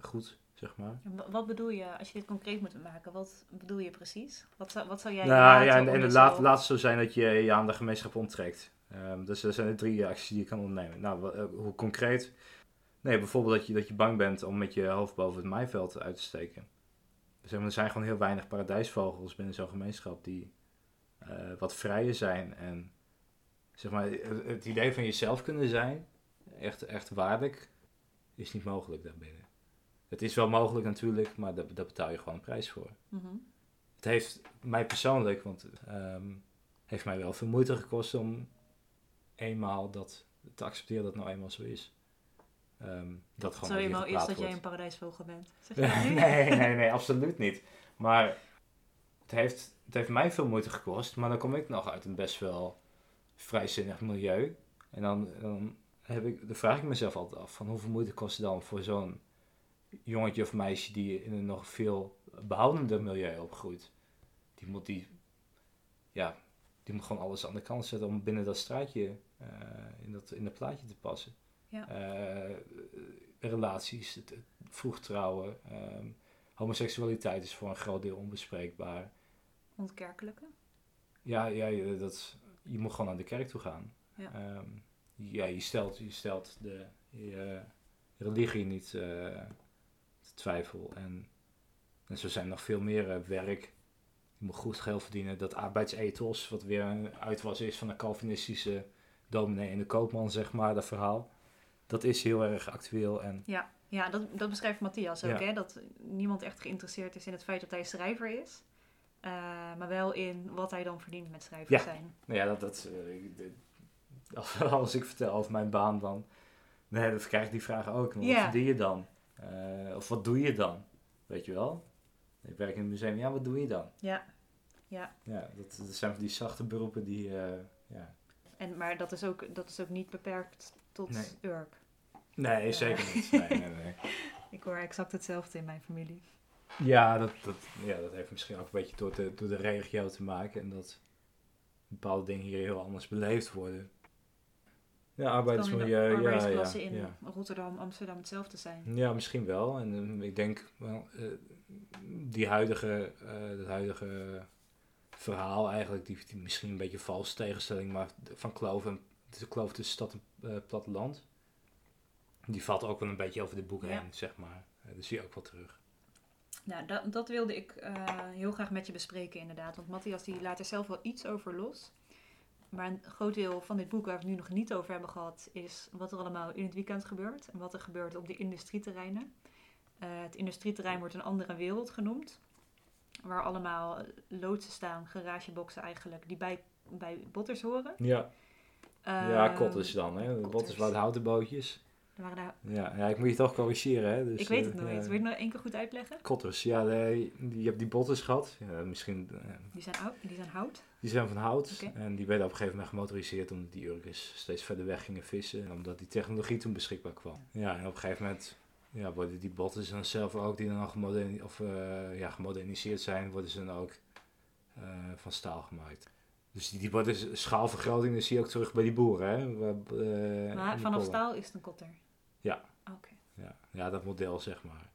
goed, zeg maar. Wat bedoel je, als je dit concreet moet maken, wat bedoel je precies? Wat zou, wat zou jij Nou ja, en, het jezelf- laat, laat het zo zijn dat je je aan de gemeenschap onttrekt. Ehm, dus er zijn er drie acties die je kan ondernemen. Nou, eh, hoe concreet? Nee, bijvoorbeeld dat je, dat je bang bent om met je hoofd boven het maaiveld uit te steken. Dus er zijn gewoon heel weinig paradijsvogels binnen zo'n gemeenschap die eh, wat vrijer zijn. En zeg maar, het, idee van jezelf kunnen zijn, echt, echt waarlijk, is niet mogelijk daarbinnen. Het is wel mogelijk natuurlijk, maar daar, daar betaal je gewoon een prijs voor. Mhm. Het heeft mij persoonlijk, want het ehm, heeft mij wel veel moeite gekost om eenmaal dat te accepteren dat het nou eenmaal zo is. Ehm, dat gewoon eenmaal is gepraat dat jij een paradijsvogel bent. Zeg nee, nee, nee, absoluut niet. Maar het heeft, het heeft mij veel moeite gekost, maar dan kom ik nog uit een best wel vrijzinnig milieu. En dan, dan, heb ik, dan vraag ik mezelf altijd af, van hoeveel moeite kost het dan voor zo'n jongetje of meisje die in een nog veel behoudender milieu opgroeit. Die moet, die, ja, die moet gewoon alles aan de kant zetten om binnen dat straatje eh, in, dat, in dat plaatje te passen. Ja. Eh, relaties, het, het vroeg trouwen, ehm, homoseksualiteit is voor een groot deel onbespreekbaar. Ontkerkelijke? Ja, ja je, dat, je moet gewoon naar de kerk toe gaan. Ja. Ehm, ja, je stelt, je stelt de je religie niet eh, twijfel. En, en zo zijn nog veel meer eh, werk. Je moet goed geld verdienen. Dat arbeidsethos, wat weer een uitwas is van een Calvinistische dominee en de koopman, zeg maar, dat verhaal. Dat is heel erg actueel. En Ja, ja dat, dat beschrijft Matthias ook, Ja. hè? Dat niemand echt geïnteresseerd is in het feit dat hij schrijver is. eh, maar wel in wat hij dan verdient met schrijver Ja. zijn. Nou ja, dat, dat, ik- dit- als, ik vertel over mijn baan, dan, nee, dan krijg ik die vraag ook. Wat verdien je dan? Eh, of wat doe je dan? Weet je wel? Ik werk in het museum, ja, wat doe je dan? Ja, ja. Ja, dat, dat zijn van die zachte beroepen die, eh, ja. En, maar dat is, ook, dat is ook niet beperkt tot Nee. Urk. Nee, Ja. zeker niet. Nee, nee, nee. Ik hoor exact hetzelfde in mijn familie. Ja, dat, dat, ja, dat heeft misschien ook een beetje door de, door de regio te maken. En dat bepaalde dingen hier heel anders beleefd worden. Ja, de arbeidsmilieu, ja, ja, arbeidsklasse in ja. Rotterdam, Amsterdam hetzelfde zijn. Ja, misschien wel. En eh, ik denk wel, eh, die huidige, eh het huidige verhaal eigenlijk, die, die misschien een beetje vals tegenstelling, maar van kloof en de kloof tussen stad en eh, platteland, die valt ook wel een beetje over dit boek Ja. heen, zeg maar. Dat zie je ook wel terug. Nou, dat, dat wilde ik heel graag met je bespreken inderdaad. Want Matthias die laat er zelf wel iets over los. Maar een groot deel van dit boek waar we het nu nog niet over hebben gehad, is wat er allemaal in het weekend gebeurt en wat er gebeurt op de industrieterreinen. Eh, het industrieterrein wordt een andere wereld genoemd, waar allemaal loodsen staan, garageboxen eigenlijk, die bij, bij botters horen. Ja, ja Ehm, kotters dan, hè. Botters kotters. de houten bootjes. Daar- Ja, ja, ik moet je toch corrigeren, hè. Dus, ik weet het nooit. ja. Wil je het nog één keer goed uitleggen? Kotters, ja, je hebt die botters gehad. Ja, misschien, eh, Die zijn, oud, die zijn hout. die zijn van hout. En die werden op een gegeven moment gemotoriseerd omdat die Urkers steeds verder weg gingen vissen. En omdat die technologie toen beschikbaar kwam. Ja, en op een gegeven moment ja, worden die botters dan zelf ook, die dan al gemoderni- of, eh, ja, gemoderniseerd zijn, worden ze dan ook van staal gemaakt. Dus die, die worden schaalvergroting, dat zie je ook terug bij die boeren. Hè? Waar, maar vanaf staal is het een kotter. Ja. Ja, ja, dat model zeg maar.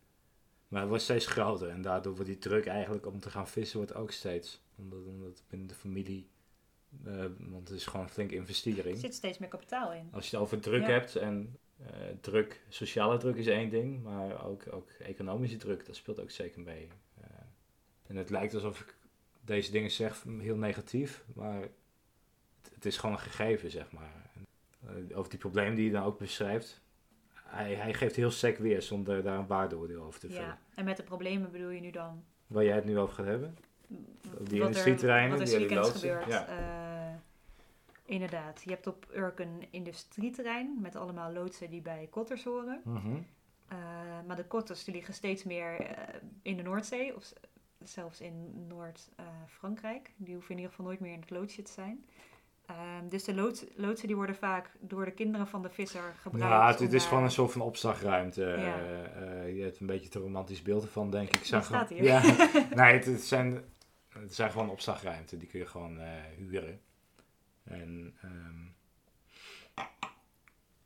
Maar het wordt steeds groter en daardoor wordt die druk eigenlijk om te gaan vissen wordt ook steeds. Omdat, omdat binnen de familie, eh, want het is gewoon een flinke Er investering. zit steeds meer kapitaal in. Als je het over druk Ja. hebt en eh, druk, sociale druk is één ding, maar ook, ook economische druk, dat speelt ook zeker mee. Eh, en het lijkt alsof ik deze dingen zeg heel negatief, maar het, het is gewoon een gegeven zeg maar. Over die problemen die je dan ook beschrijft, hij, hij geeft heel sec weer zonder daar een waardeoordeel over te vullen. Ja. En met de problemen bedoel je nu dan Waar jij het nu over gaat hebben? wat die er- industrieterreinen, wat er die weekends gebeurt. ja. Eh, inderdaad, je hebt op Urk een industrieterrein met allemaal loodsen die bij kotters horen. Eh, maar de kotters die liggen steeds meer eh, in de Noordzee of zelfs in Noord-Frankrijk. die hoeven in ieder geval nooit meer in het loodsje te zijn. Ehm, dus de loods, loodsen die worden vaak door de kinderen van de visser gebruikt. Ja, het, is daar- gewoon een soort van opslagruimte. Ja. Eh, eh, je hebt een beetje te romantisch beeld ervan, denk ik. ik zag staat hier. Ja, nee, het, het zijn, het zijn gewoon opslagruimten. Die kun je gewoon eh, huren. En, ehm,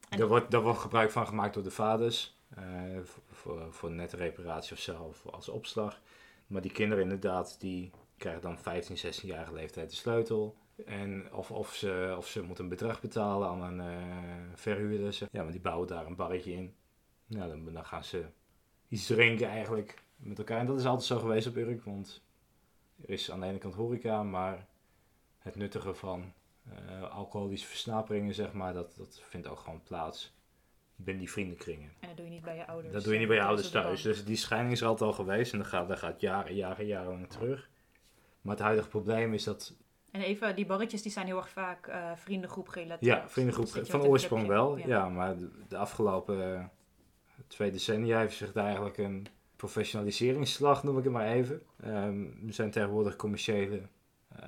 En- er, wordt, er wordt gebruik van gemaakt door de vaders. voor, voor, voor nette reparatie of zelf als opslag. Maar die kinderen inderdaad, die krijgen dan 15, 16-jarige leeftijd de sleutel. En of, of, ze, of ze moeten een bedrag betalen aan een eh, verhuurder. Ja, maar die bouwen daar een barretje in. Nou, dan, dan gaan ze iets drinken eigenlijk met elkaar. En dat is altijd zo geweest op Urk, want er is aan de ene kant horeca, maar het nuttige van eh, alcoholische versnaperingen, zeg maar, dat, dat vindt ook gewoon plaats binnen die vriendenkringen. En dat doe je niet bij je ouders. Dat doe je niet bij je eh, ouders thuis. Dus die scheiding is altijd al geweest en dat gaat, dat gaat jaren, jaren, jarenlang terug. Maar het huidige probleem is dat En even, die barretjes die zijn heel erg vaak eh, vriendengroep gerelateerd. Ja, vriendengroep van oorsprong wel. Ja, maar de, afgelopen twee decennia heeft zich daar eigenlijk een professionaliseringsslag, noem ik het maar even. Ehm, er zijn tegenwoordig commerciële eh,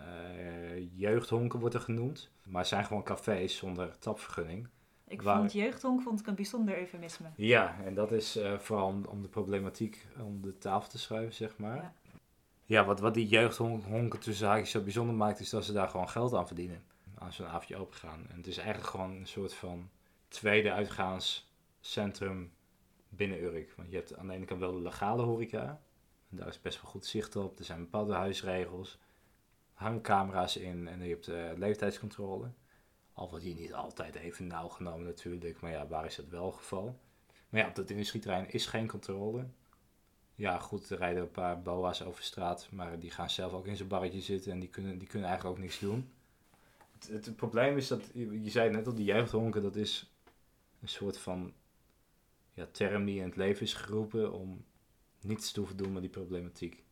jeugdhonken, wordt er genoemd. Maar het zijn gewoon cafés zonder tapvergunning. Ik Waar- vond jeugdhonk vond ik een bijzonder eufemisme. Ja, en dat is eh, vooral om, om de problematiek om de tafel te schuiven, zeg maar. Ja. Ja, wat, wat die jeugdhonken tussen haakjes zo bijzonder maakt, is dat ze daar gewoon geld aan verdienen. Als ze een avondje open gaan. En het is eigenlijk gewoon een soort van tweede uitgaanscentrum binnen Urk. Want je hebt aan de ene kant wel de legale horeca. En daar is best wel goed zicht op. Er zijn bepaalde huisregels. hangen camera's in en je hebt eh, leeftijdscontrole. Al wordt hier niet altijd even nauw genomen natuurlijk, maar ja, waar is dat wel het geval? Maar ja, op dat industrieterrein is geen controle. Ja, goed, er rijden een paar boa's over straat, maar die gaan zelf ook in zijn barretje zitten en die kunnen, die kunnen eigenlijk ook niks doen. Het, het, het probleem is dat, je, zei net al, die jeugdhonken, dat is een soort van ja, term die in het leven is geroepen om niets te hoeven doen met die problematiek.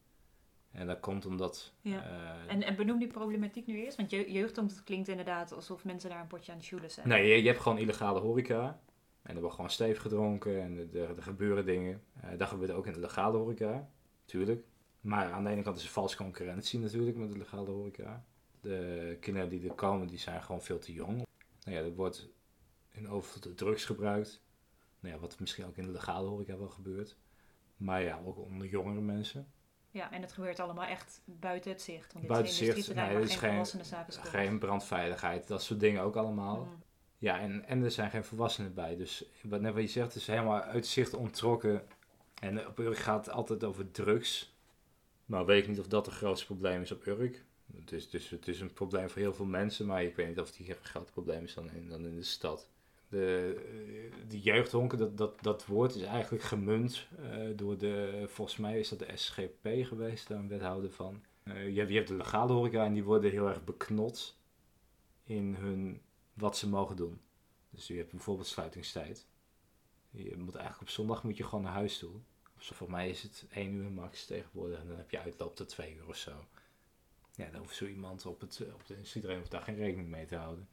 En dat komt omdat... Ja. eh, En, en benoem die problematiek nu eerst, want je, jeugdhonk, klinkt inderdaad alsof mensen daar een potje aan het sjoelen zijn. Nee, je, je hebt gewoon illegale horeca. En er wordt gewoon stevig gedronken en er, er, er gebeuren dingen. Eh, dat gebeurt ook in de legale horeca, natuurlijk. Maar aan de ene kant is er valse concurrentie natuurlijk met de legale horeca. De kinderen die er komen, die zijn gewoon veel te jong. Nou ja, er wordt in overvloed drugs gebruikt. Nou ja, wat misschien ook in de legale horeca wel gebeurt. Maar ja, ook onder jongere mensen. Ja, en het gebeurt allemaal echt buiten het zicht. Want dit Buiten is zicht, nee, dit is geen geen-. Geen brandveiligheid, dat soort dingen ook allemaal. Mhm. Ja, en, en er zijn geen volwassenen bij. Dus wat, net wat je zegt, is helemaal uit zicht ontrokken. En op Urk gaat het altijd over drugs. Maar weet ik niet of dat het grootste probleem is op Urk. Het is, dus, het is een probleem voor heel veel mensen, maar ik weet niet of het hier een groter probleem is dan in, dan in de stad. De, eh, die jeugdhonken, dat, dat, dat woord is eigenlijk gemunt eh, door de, volgens mij is dat de SGP geweest, daar een wethouder van. Eh, je, je hebt de legale horeca en die worden heel erg beknot in hun, wat ze mogen doen. Dus je hebt bijvoorbeeld sluitingstijd. Je moet eigenlijk op zondag moet je gewoon naar huis toe. Zo voor mij is het 1 uur max tegenwoordig en dan heb je uitloop tot 2 uur of zo. Ja, dan hoeft zo iemand op, het, op de hoeft daar geen rekening mee te houden.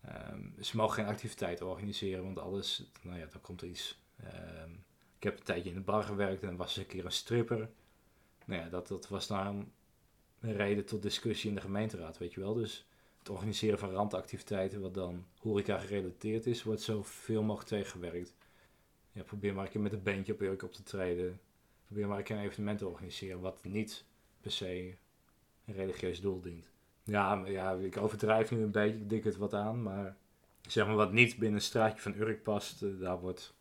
Ehm, ze mogen geen activiteit organiseren, want alles, nou ja, dan komt er iets. Ehm, ik heb een tijdje in de bar gewerkt en was een keer een stripper. Nou ja, dat, dat was dan een reden tot discussie in de gemeenteraad, weet je wel. Dus het organiseren van randactiviteiten, wat dan horeca gerelateerd is, wordt zoveel mogelijk tegengewerkt. Ja, probeer maar een keer met een beentje op Urk op te treden. Probeer maar een keer een evenement te organiseren wat niet per se een religieus doel dient. Ja, ja, ik overdrijf nu een beetje, ik dik het wat aan, maar zeg maar wat niet binnen een straatje van Urk past, eh, daar wordt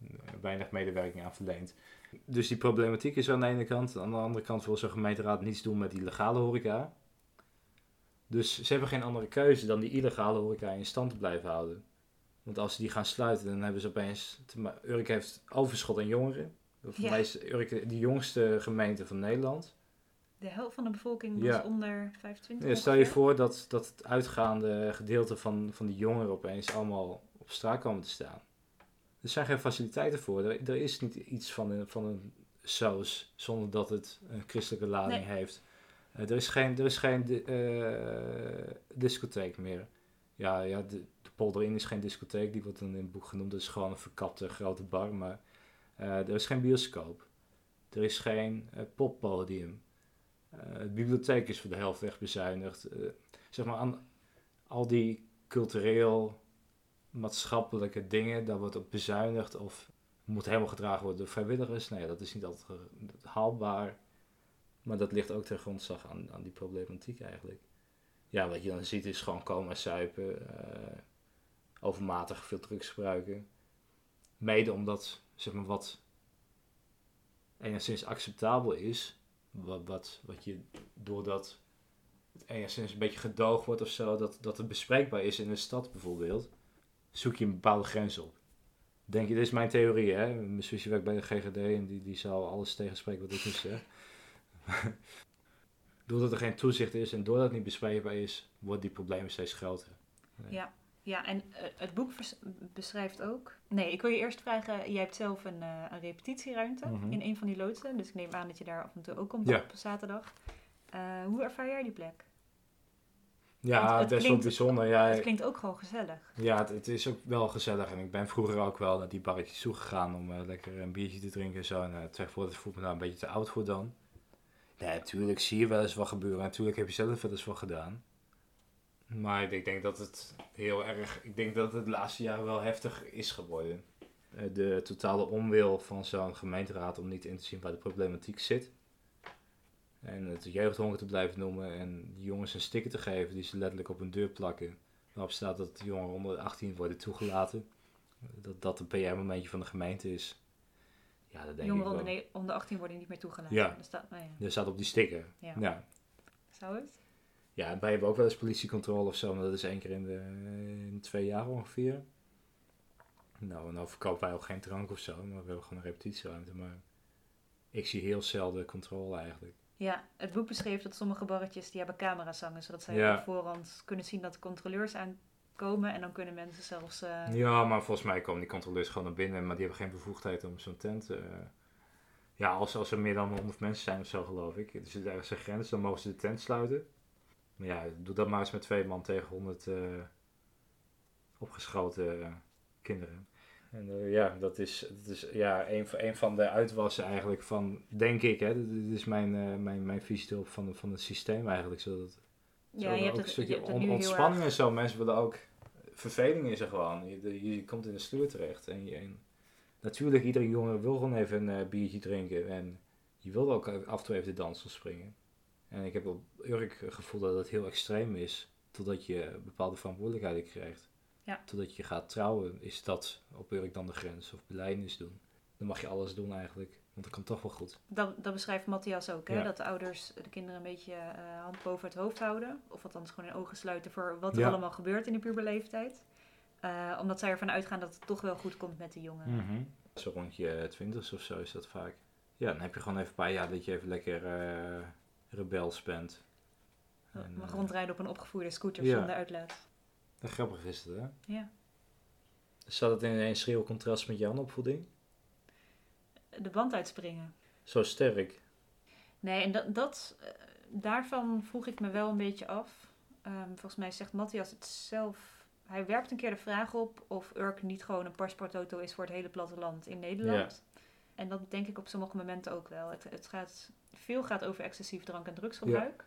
eh, weinig medewerking aan verleend. Dus die problematiek is aan de ene kant. Aan de andere kant wil zo'n gemeenteraad niets doen met die legale horeca. Dus ze hebben geen andere keuze dan die illegale horeca in stand te blijven houden. Want als ze die gaan sluiten, dan hebben ze opeens... Urk heeft overschot aan jongeren. Voor Ja. mij is Urk de jongste gemeente van Nederland. De helft van de bevolking was Ja. onder 25. Ja, stel je voor dat, dat het uitgaande gedeelte van, van die jongeren opeens allemaal op straat komen te staan. Er zijn geen faciliteiten voor. Er, er is niet iets van een, van een saus zonder dat het een christelijke lading Nee. heeft. Eh, er is geen, er is geen eh, discotheek meer. Ja, ja de, de polder in is geen discotheek, die wordt dan in het boek genoemd. Dat is gewoon een verkapte grote bar. Maar eh, er is geen bioscoop. Er is geen poppodium. De bibliotheek is voor de helft wegbezuinigd. Eh, zeg maar aan al die cultureel maatschappelijke dingen, daar wordt op bezuinigd of moet helemaal gedragen worden door vrijwilligers. Nee, dat is niet altijd haalbaar. Maar dat ligt ook ten grondslag aan, aan die problematiek eigenlijk. Ja, wat je dan ziet is gewoon coma suipen, eh, overmatig veel drugs gebruiken. Mede omdat, zeg maar, wat enigszins acceptabel is, wat, wat, wat je doordat enigszins een beetje gedoogd wordt of zo, dat, dat het bespreekbaar is in een stad bijvoorbeeld, zoek je een bepaalde grens op. Denk je, dit is mijn theorie, hè? Mijn zusje werkt bij de GGD en die, die zal alles tegenspreken wat ik nu zeg. doordat er geen toezicht is en doordat het niet bespreekbaar is, worden die problemen steeds groter. Ja, ja en eh, het boek beschrijft ook... Nee, ik wil je eerst vragen, jij hebt zelf een, eh, een repetitieruimte Mhm. in een van die loodsen. Dus ik neem aan dat je daar af en toe ook komt Ja. op zaterdag. Eh, hoe ervaar jij die plek? Ja, best wel bijzonder. Ja, Het klinkt ook gewoon gezellig. Ja, het, het is ook wel gezellig. En ik ben vroeger ook wel naar die barretjes toe gegaan om lekker een biertje te drinken en zo. En uh, tegenwoordig voel ik me daar een beetje te oud voor dan. Nee, natuurlijk zie je wel eens wat gebeuren. Natuurlijk heb je zelf wel eens wat gedaan. Maar ik denk, dat het heel erg... Ik denk dat het de laatste jaren wel heftig is geworden. Eh, de totale onwil van zo'n gemeenteraad om niet in te zien waar de problematiek zit. En het jeugdhonger te blijven noemen en jongens een sticker te geven die ze letterlijk op hun deur plakken waarop staat dat jongeren onder de 18 worden toegelaten. Dat dat een PR-momentje van de gemeente is. Ja, dat denk Jongeren ik wel. onder 18 worden niet meer toegelaten. Ja. Dat staat, nou ja. Er staat op die sticker. Ja. Ja. Zou het? Ja, en wij hebben ook wel eens politiecontrole of zo, maar dat is één keer in de in twee jaar ongeveer. Nou, nou verkopen wij ook geen drank of zo, maar we hebben gewoon een repetitieruimte. Maar ik zie heel zelden controle eigenlijk. Ja, het boek beschreef dat sommige barretjes die hebben camera's hangen, zodat zij Ja. op voorhand kunnen zien dat de controleurs aankomen en dan kunnen mensen zelfs... eh, Ja, maar volgens mij komen die controleurs gewoon naar binnen, maar die hebben geen bevoegdheid om zo'n tent. eh ja, als, als er meer dan 100 mensen zijn of zo, geloof ik. Er zit ergens een grens, dan mogen ze de tent sluiten. Maar ja, doe dat maar eens met twee man tegen 100 eh, opgeschoten kinderen. En ja, dat is, dat is ja, een, van- een van de uitwassen eigenlijk van, denk ik, hè, dit is mijn, mijn, mijn visie erop van, van het systeem eigenlijk. Zodat ja, je hebt ook het, een stukje on- ontspanning en zo. Mensen willen ook... Verveling is er gewoon. Je, je komt in de sluur terecht. En, je, en natuurlijk, iedere jongen wil gewoon even een eh, biertje drinken. En je wil ook af en toe even de dans springen. En ik heb op Urk het gevoel dat het heel extreem is. Totdat je bepaalde verantwoordelijkheden krijgt. Ja. Totdat je gaat trouwen, is dat op Urk dan de grens. Of beleidnis doen. Dan mag je alles doen eigenlijk. Want dat kan toch wel goed. Dat, dat beschrijft Matthias ook, hè? Ja. dat de ouders de kinderen een beetje eh, hand boven het hoofd houden. Of althans gewoon hun ogen sluiten voor wat er Ja. allemaal gebeurt in de puberleeftijd. Eh, omdat zij ervan uitgaan dat het toch wel goed komt met de jongen. Mhm. Zo rond je twintig of zo is dat vaak. Ja, dan heb je gewoon even een paar jaar dat je even lekker eh rebels bent. En, mag rondrijden op een opgevoerde scooter ja. zonder uitlaat. Dat grappig is het, hè? Ja. Staat het in een schril contrast met jouw opvoeding? De band uitspringen. Zo sterk. Nee, en dat, dat eh, daarvan vroeg ik me wel een beetje af. Ehm, volgens mij zegt Matthias het zelf. Hij werpt een keer de vraag op of Urk niet gewoon een paspoortauto is voor het hele platteland in Nederland. En dat denk ik op sommige momenten ook wel. Het, het gaat, veel gaat over excessief drank- en drugsgebruik.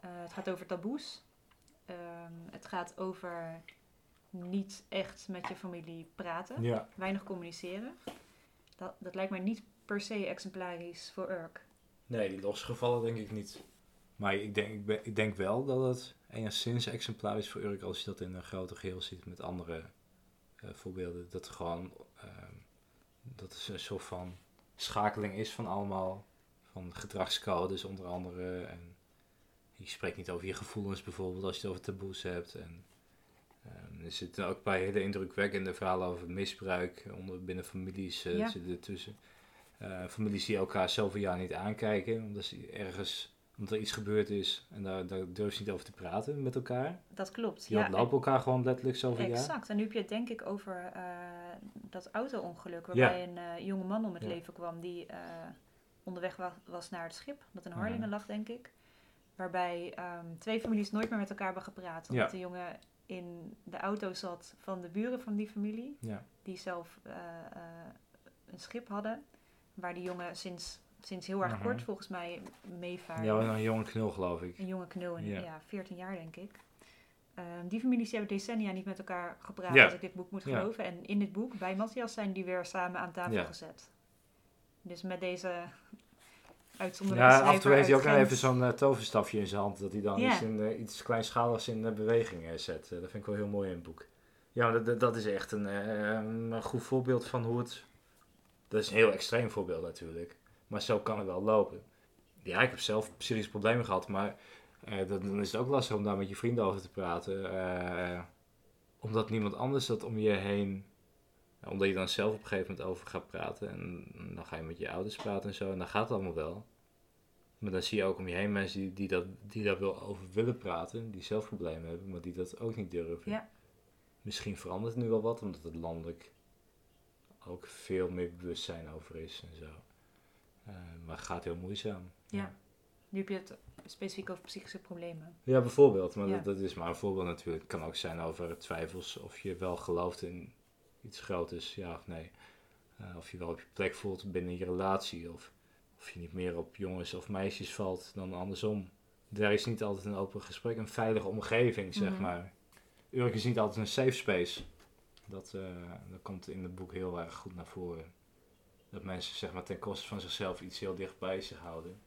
Eh, het gaat over taboes. Ehm, het gaat over niet echt met je familie praten. Ja. Weinig communiceren. Dat, dat lijkt mij niet per se exemplarisch voor Urk. Nee, die losgevallen denk ik niet. Maar ik denk, ik, ben, ik denk wel dat het enigszins exemplarisch voor Urk als je dat in een groter geheel ziet met andere eh, voorbeelden. Dat gewoon ehm, dat is een soort van schakeling is van allemaal van gedragscodes onder andere. En je spreekt niet over je gevoelens bijvoorbeeld als je het over taboes hebt. En er zitten ook bij hele indrukwekkende verhalen over misbruik onder binnen families uh, Ja. zitten ertussen. Eh, families die elkaar zoveel jaar niet aankijken, omdat ze ergens omdat er iets gebeurd is en daar, daar durven ze niet over te praten met elkaar. Dat klopt. Die ontlopen elkaar gewoon letterlijk zoveel jaar. Exact. En nu heb je het denk ik over eh, dat auto-ongeluk waarbij Ja. een jonge man om het Ja. leven kwam die onderweg wa- was naar het schip, dat in Mhm. Harlingen lag denk ik. Waarbij ehm, twee families nooit meer met elkaar hebben gepraat. Omdat Ja. de jongen in de auto zat van de buren van die familie, Ja. die zelf eh, eh, een schip hadden. Waar die jongen sinds, sinds heel erg kort volgens mij meevaart. ja, een jonge knul geloof ik. Een jonge knul in Ja. ja. 14 jaar, denk ik. Ehm, die families die hebben decennia niet met elkaar gepraat, Ja. als ik dit boek moet Ja. geloven. En in dit boek, bij Matthias, zijn die weer samen aan tafel Ja. gezet. Dus met deze uitzonderlijke Ja, af en toe heeft hij ook nog even zo'n eh, toverstafje in zijn hand, dat hij dan iets, in, eh, iets kleinschaligs in eh, beweging zet. Dat vind ik wel heel mooi in het boek. Ja, dat- dat, is echt een, een goed voorbeeld van hoe het... Dat is een heel extreem voorbeeld natuurlijk. Maar zo kan het wel lopen. Ja, ik heb zelf serieuze problemen gehad, maar dat, dan is het ook lastig om daar met je vrienden over te praten. omdat niemand anders dat om je heen... Omdat je dan zelf op een gegeven moment over gaat praten. En dan ga je met je ouders praten en zo. En dan gaat het allemaal wel. Maar dan zie je ook om je heen mensen die, die, dat, die daar wel over willen praten. Die zelf problemen hebben, maar die dat ook niet durven. Ja. Misschien verandert het nu wel wat, omdat het landelijk ook veel meer bewustzijn over is en zo. Eh, maar het gaat heel moeizaam. Ja. Nu heb je het specifiek over psychische problemen. Ja, bijvoorbeeld. Maar Ja. Dat, dat is maar een voorbeeld natuurlijk. Het kan ook zijn over twijfels of je wel gelooft in iets groters, ja of nee. Eh, of je wel op je plek voelt binnen je relatie. Of, of je niet meer op jongens of meisjes valt dan andersom. Daar is niet altijd een open gesprek, een veilige omgeving, zeg Mhm. maar. Urk is niet altijd een safe space. Dat, eh, dat komt in het boek heel erg goed naar voren. Dat mensen zeg maar, ten koste van zichzelf iets heel dicht bij zich houden.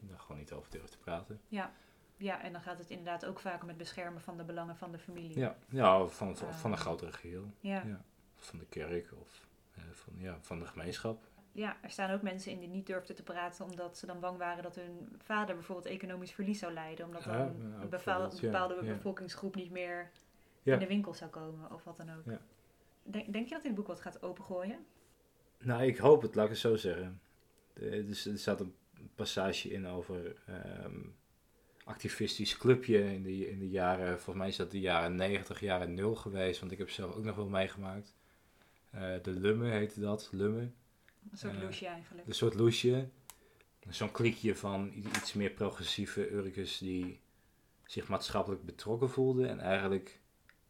En daar gewoon niet over durven te praten. Ja, en dan gaat het inderdaad ook vaak om het beschermen van de belangen van de familie. Ja, ja van, van, van een grotere geheel. Ja. Ja. Van de kerk of eh, van, ja, van de gemeenschap. Ja, er staan ook mensen in die niet durfden te praten omdat ze dan bang waren dat hun vader bijvoorbeeld economisch verlies zou lijden. Omdat dan Ja, een bepaalde ja. bevolkingsgroep niet meer in de winkel zou komen of wat dan ook. Ja. Denk, denk je dat dit boek wat gaat opengooien? Nou, ik hoop het, laat ik het zo zeggen. De- dus er staat een passage in over ehm activistisch clubje in de, in de jaren, volgens mij is dat de jaren 90, jaren 0 geweest, want ik heb zelf ook nog wel meegemaakt. Eh, de Lumme heette dat, Lumme. Een soort Eh, loesje eigenlijk. Een soort loesje. Zo'n klikje van iets meer progressieve Urkers die zich maatschappelijk betrokken voelden. En eigenlijk,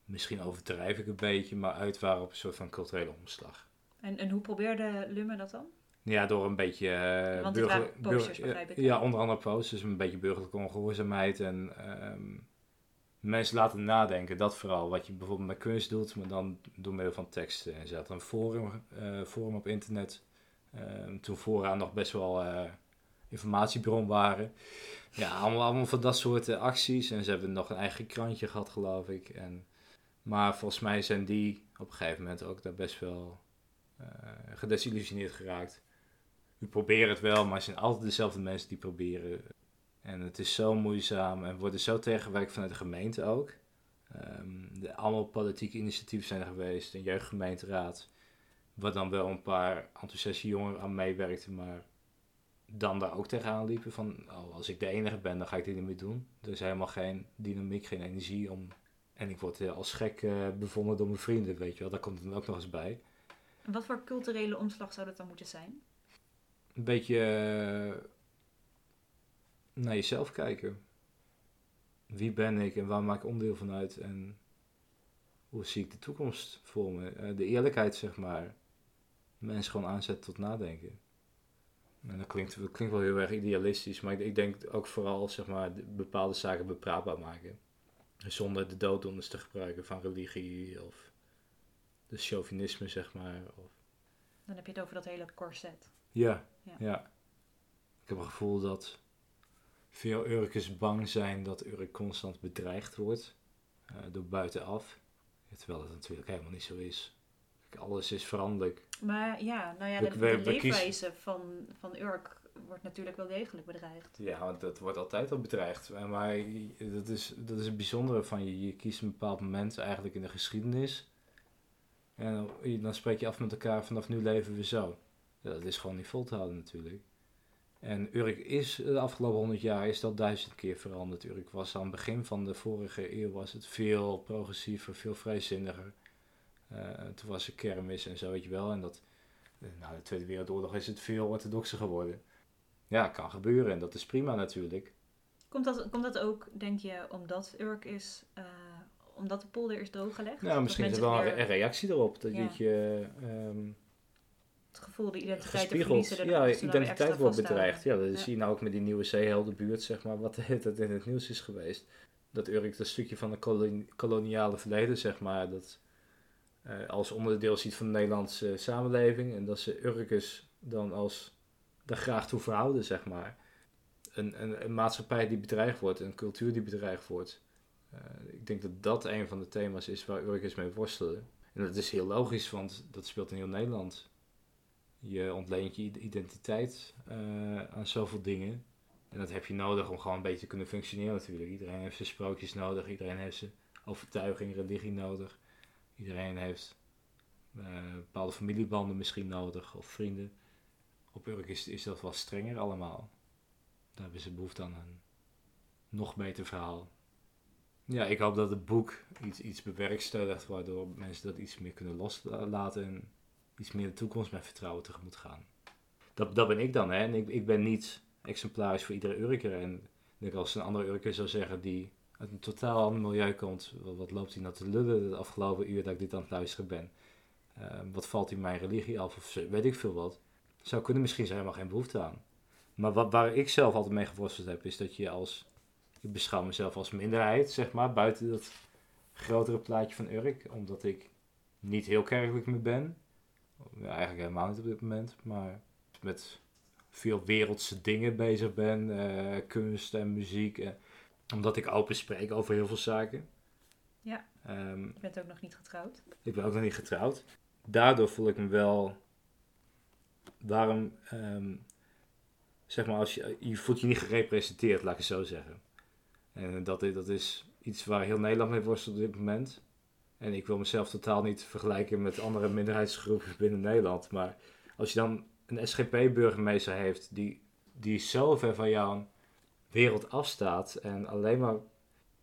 misschien overdrijf ik een beetje, maar uit waren op een soort van culturele omslag. En, en hoe probeerde Lumme dat dan? Ja, door een beetje... eh, Want burger- waren posters, burger- begrijp ik, Ja, onder andere posters, een beetje burgerlijke ongehoorzaamheid en ehm, mensen laten nadenken. Dat vooral, wat je bijvoorbeeld met kunst doet, maar dan door middel van teksten. En ze had een forum, eh, forum op internet, ehm, toen vooraan nog best wel eh, informatiebron waren. Ja, allemaal, allemaal van dat soort eh, acties. En ze hebben nog een eigen krantje gehad, geloof ik. En, maar volgens mij zijn die op een gegeven moment ook daar best wel eh, gedesillusioneerd geraakt. We proberen het wel, maar het zijn altijd dezelfde mensen die proberen. En het is zo moeizaam en wordt er zo tegengewerkt vanuit de gemeente ook. Ehm, de, allemaal politieke initiatieven zijn er geweest, een jeugdgemeenteraad. Waar dan wel een paar enthousiaste jongeren aan meewerkten, maar dan daar ook tegenaan liepen van, oh, als ik de enige ben, dan ga ik dit niet meer doen. Er is helemaal geen dynamiek, geen energie om En ik word als gek eh, bevonden door mijn vrienden, weet je wel. Daar komt het dan ook nog eens bij. Wat voor culturele omslag zou dat dan moeten zijn? Een beetje eh, naar jezelf kijken. Wie ben ik en waar maak ik onderdeel van uit? En hoe zie ik de toekomst voor me? Eh, de eerlijkheid, zeg maar. Mensen gewoon aanzetten tot nadenken. En dat klinkt, dat klinkt wel heel erg idealistisch, maar ik, ik denk ook vooral, zeg maar, de- bepaalde zaken bepraatbaar maken. Zonder de dooddoeners te gebruiken van religie of de chauvinisme, zeg maar. Of Dan heb je het over dat hele corset. Ja, Ja. ja. Ik heb het gevoel dat veel Urkers bang zijn dat Urk constant bedreigd wordt eh, door buitenaf. Terwijl dat natuurlijk helemaal niet zo is. Kijk, Alles is veranderlijk. Maar ja, nou ja, de, leefwijze van, van Urk wordt natuurlijk wel degelijk bedreigd. Ja, want dat wordt altijd al bedreigd. Eh, Maar dat is, dat is het bijzondere van je. Je kiest een bepaald moment eigenlijk in de geschiedenis. En dan, dan spreek je af met elkaar, vanaf nu leven we zo. Ja, dat is gewoon niet vol te houden natuurlijk. En Urk is de afgelopen honderd jaar is dat duizend keer veranderd. Urk was aan het begin van de vorige eeuw was het veel progressiever, veel vrijzinniger. Eh, toen was er kermis en zo, weet je wel. En dat, eh, na de Tweede Wereldoorlog is het veel orthodoxer geworden. Ja, kan gebeuren en dat is prima natuurlijk. Komt dat, komt dat ook, denk je, omdat Urk is, eh, omdat de polder is drooggelegd? Nou, misschien is er mensen wel een weer reactie erop. Dat Ja. je ehm het gevoel, de identiteit te verliezen. ja, identiteit wordt bedreigd. Ja, dat Ja. zie je nou ook met die nieuwe zeeheldenbuurt, zeg maar, wat het in het nieuws is geweest. Dat Urk dat stukje van de koloni- koloniale verleden, zeg maar, dat eh, als onderdeel ziet van de Nederlandse samenleving. En dat ze Urkers dan als daar graag toe verhouden, zeg maar. Een, een, een maatschappij die bedreigd wordt, een cultuur die bedreigd wordt. Eh, ik denk dat dat een van de thema's is waar Urkers mee worstelen. En dat is heel logisch, want dat speelt in heel Nederland. Je ontleent je identiteit eh, aan zoveel dingen. En dat heb je nodig om gewoon een beetje te kunnen functioneren natuurlijk. Iedereen heeft zijn sprookjes nodig, iedereen heeft zijn overtuiging, religie nodig. Iedereen heeft eh, bepaalde familiebanden misschien nodig, of vrienden. Op Urk is, is dat wel strenger allemaal. Daar hebben ze behoefte aan een nog beter verhaal. Ja, ik hoop dat het boek iets, iets bewerkstelligt, waardoor mensen dat iets meer kunnen loslaten en iets meer de toekomst met vertrouwen tegemoet gaan. Dat, dat ben ik dan, hè. En ik, ik ben niet exemplarisch voor iedere Urker. En als een andere Urker zou zeggen die uit een totaal ander milieu komt, wat, loopt hij nou te lullen de afgelopen uur dat ik dit aan het luisteren ben? Eh, wat valt in mijn religie af of weet ik veel wat. Zou kunnen, misschien is er helemaal geen behoefte aan. Maar wat, waar ik zelf altijd mee geworsteld heb, is dat je als... Ik beschouw mezelf als minderheid, zeg maar, buiten dat grotere plaatje van Urk. Omdat ik niet heel kerkelijk meer ben. Eigenlijk helemaal niet op dit moment. Maar met veel wereldse dingen bezig ben. eh, kunst en muziek. eh, omdat ik open spreek over heel veel zaken. Ja. Ehm, Je bent ook nog niet getrouwd. ik ben ook nog niet getrouwd. Daardoor voel ik me wel. Waarom. ehm, zeg maar, als je, je voelt je niet gerepresenteerd, laat ik het zo zeggen. En dat, dat is iets waar heel Nederland mee worstelt op dit moment. En ik wil mezelf totaal niet vergelijken met andere minderheidsgroepen binnen Nederland. Maar als je dan een SGP-burgemeester heeft die, die zo ver van jouw wereld afstaat en alleen maar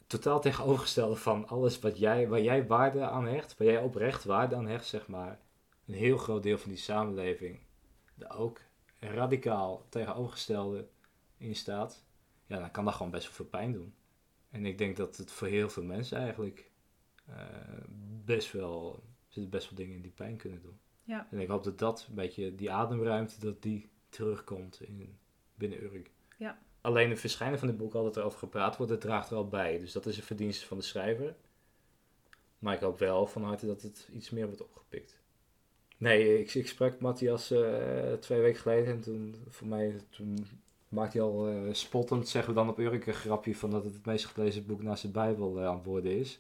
totaal tegenovergestelde van alles wat jij, waar jij waarde aan hecht, waar jij oprecht waarde aan hecht, zeg maar. Een heel groot deel van die samenleving er ook radicaal tegenovergestelde in staat. Ja, dan kan dat gewoon best wel veel pijn doen. En ik denk dat het voor heel veel mensen eigenlijk best wel, er zitten best wel dingen in die pijn kunnen doen. Ja. En ik hoop dat dat een beetje, die ademruimte, dat die terugkomt in, binnen Urk. Ja. Alleen het verschijnen van dit boek, al dat er over gepraat wordt, dat draagt er al bij. Dus dat is een verdienste van de schrijver. Maar ik hoop wel van harte dat het iets meer wordt opgepikt. Nee, ik, ik sprak Matthias eh, twee weken geleden en toen, voor mij, toen maakte hij al eh, spottend, zeggen we dan op Urk, een grapje van dat het het meest gelezen boek naast de Bijbel eh, aan het worden is.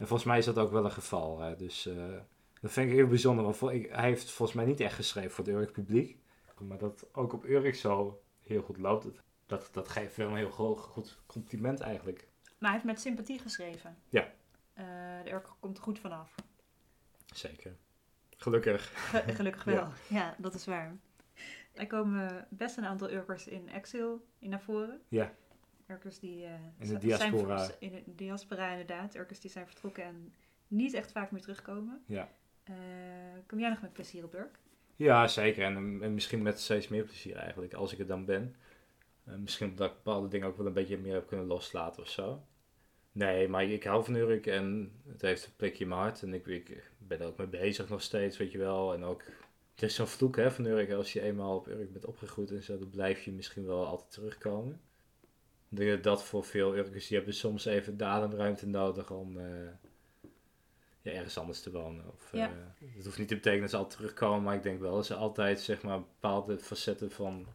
En volgens mij is dat ook wel een geval. Hè. Dus eh, dat vind ik heel bijzonder. Want ik- hij heeft volgens mij niet echt geschreven voor het Urk publiek. Maar dat ook op Urk zo heel goed loopt, dat, dat, geeft wel een heel go- goed compliment eigenlijk. Maar hij heeft met sympathie geschreven. Ja. Eh, de Urk komt er goed vanaf. Zeker. Gelukkig. Ge- Gelukkig wel. Ja. dat is waar. Er komen best een aantal Urkers in exil in naar voren. Ja. Urkers die... eh, de zijn- diaspora. Zijn, in de diaspora inderdaad. Urkers die zijn vertrokken en niet echt vaak meer terugkomen. Ja. Eh, kom jij nog met plezier op Urk? Ja, zeker. En, en misschien met steeds meer plezier eigenlijk, als ik er dan ben. Eh, misschien dat ik bepaalde dingen ook wel een beetje meer heb kunnen loslaten of zo. Nee, maar ik hou van Urk en het heeft een plekje in mijn hart. En ik, ik ben er ook mee bezig nog steeds, weet je wel. En ook, het is zo'n vloek hè, van Urk. Als je eenmaal op Urk bent opgegroeid en zo, dan blijf je misschien wel altijd terugkomen. Ik denk dat dat voor veel Urkers, die hebben soms even de ademruimte nodig om eh, ja, ergens anders te wonen. Of, Ja. eh, het hoeft niet te betekenen dat ze altijd terugkomen, maar ik denk wel dat ze altijd zeg maar, bepaalde facetten van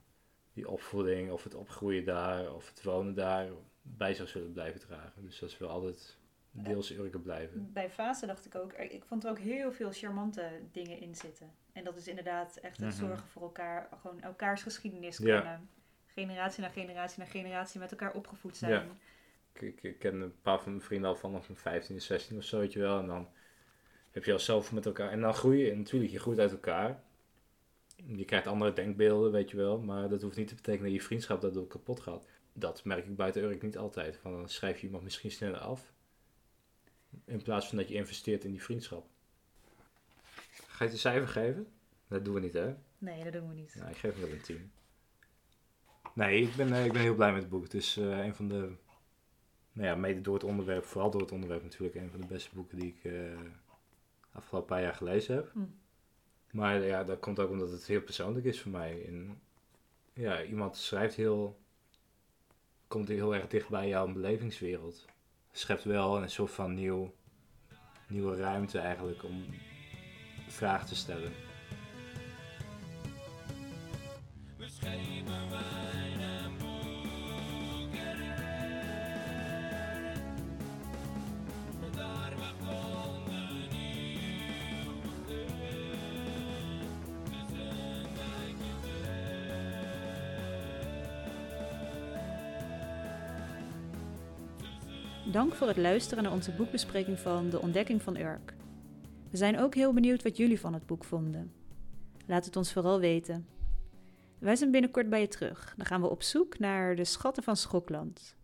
die opvoeding of het opgroeien daar of het wonen daar bij zou zullen blijven dragen. Dus dat ze wel altijd deels Urken blijven. Bij fase dacht ik ook, ik vond er ook heel veel charmante dingen in zitten. En dat is inderdaad echt het Mhm. zorgen voor elkaar, gewoon elkaars geschiedenis Ja. Generatie na generatie na generatie met elkaar opgevoed zijn. Ja. Ik, ik, ken een paar van mijn vrienden al vanaf mijn 15, 16 of zo, weet je wel. En dan heb je al zelf met elkaar. En dan groei je, en natuurlijk, je groeit uit elkaar. Je krijgt andere denkbeelden, weet je wel. Maar dat hoeft niet te betekenen dat je vriendschap daardoor kapot gaat. Dat merk ik buiten Urk niet altijd. Van dan schrijf je iemand misschien sneller af. In plaats van dat je investeert in die vriendschap. Ga je het een cijfer geven? Dat doen we niet, hè? Nee, dat doen we niet. Ja, ik geef hem wel een 10. Nee, ik ben, eh, ik ben heel blij met het boek. Het is eh, een van de, nou ja, mede door het onderwerp, vooral door het onderwerp natuurlijk, een van de beste boeken die ik eh afgelopen paar jaar gelezen heb. Hm. Maar ja, dat komt ook omdat het heel persoonlijk is voor mij. En, ja, iemand schrijft heel, komt heel erg dicht bij jouw belevingswereld. Schept wel een soort van nieuw, nieuwe ruimte eigenlijk om vragen te stellen. Dank voor het luisteren naar onze boekbespreking van De Ontdekking van Urk. We zijn ook heel benieuwd wat jullie van het boek vonden. Laat het ons vooral weten. Wij zijn binnenkort bij je terug. Dan gaan we op zoek naar de schatten van Schokland.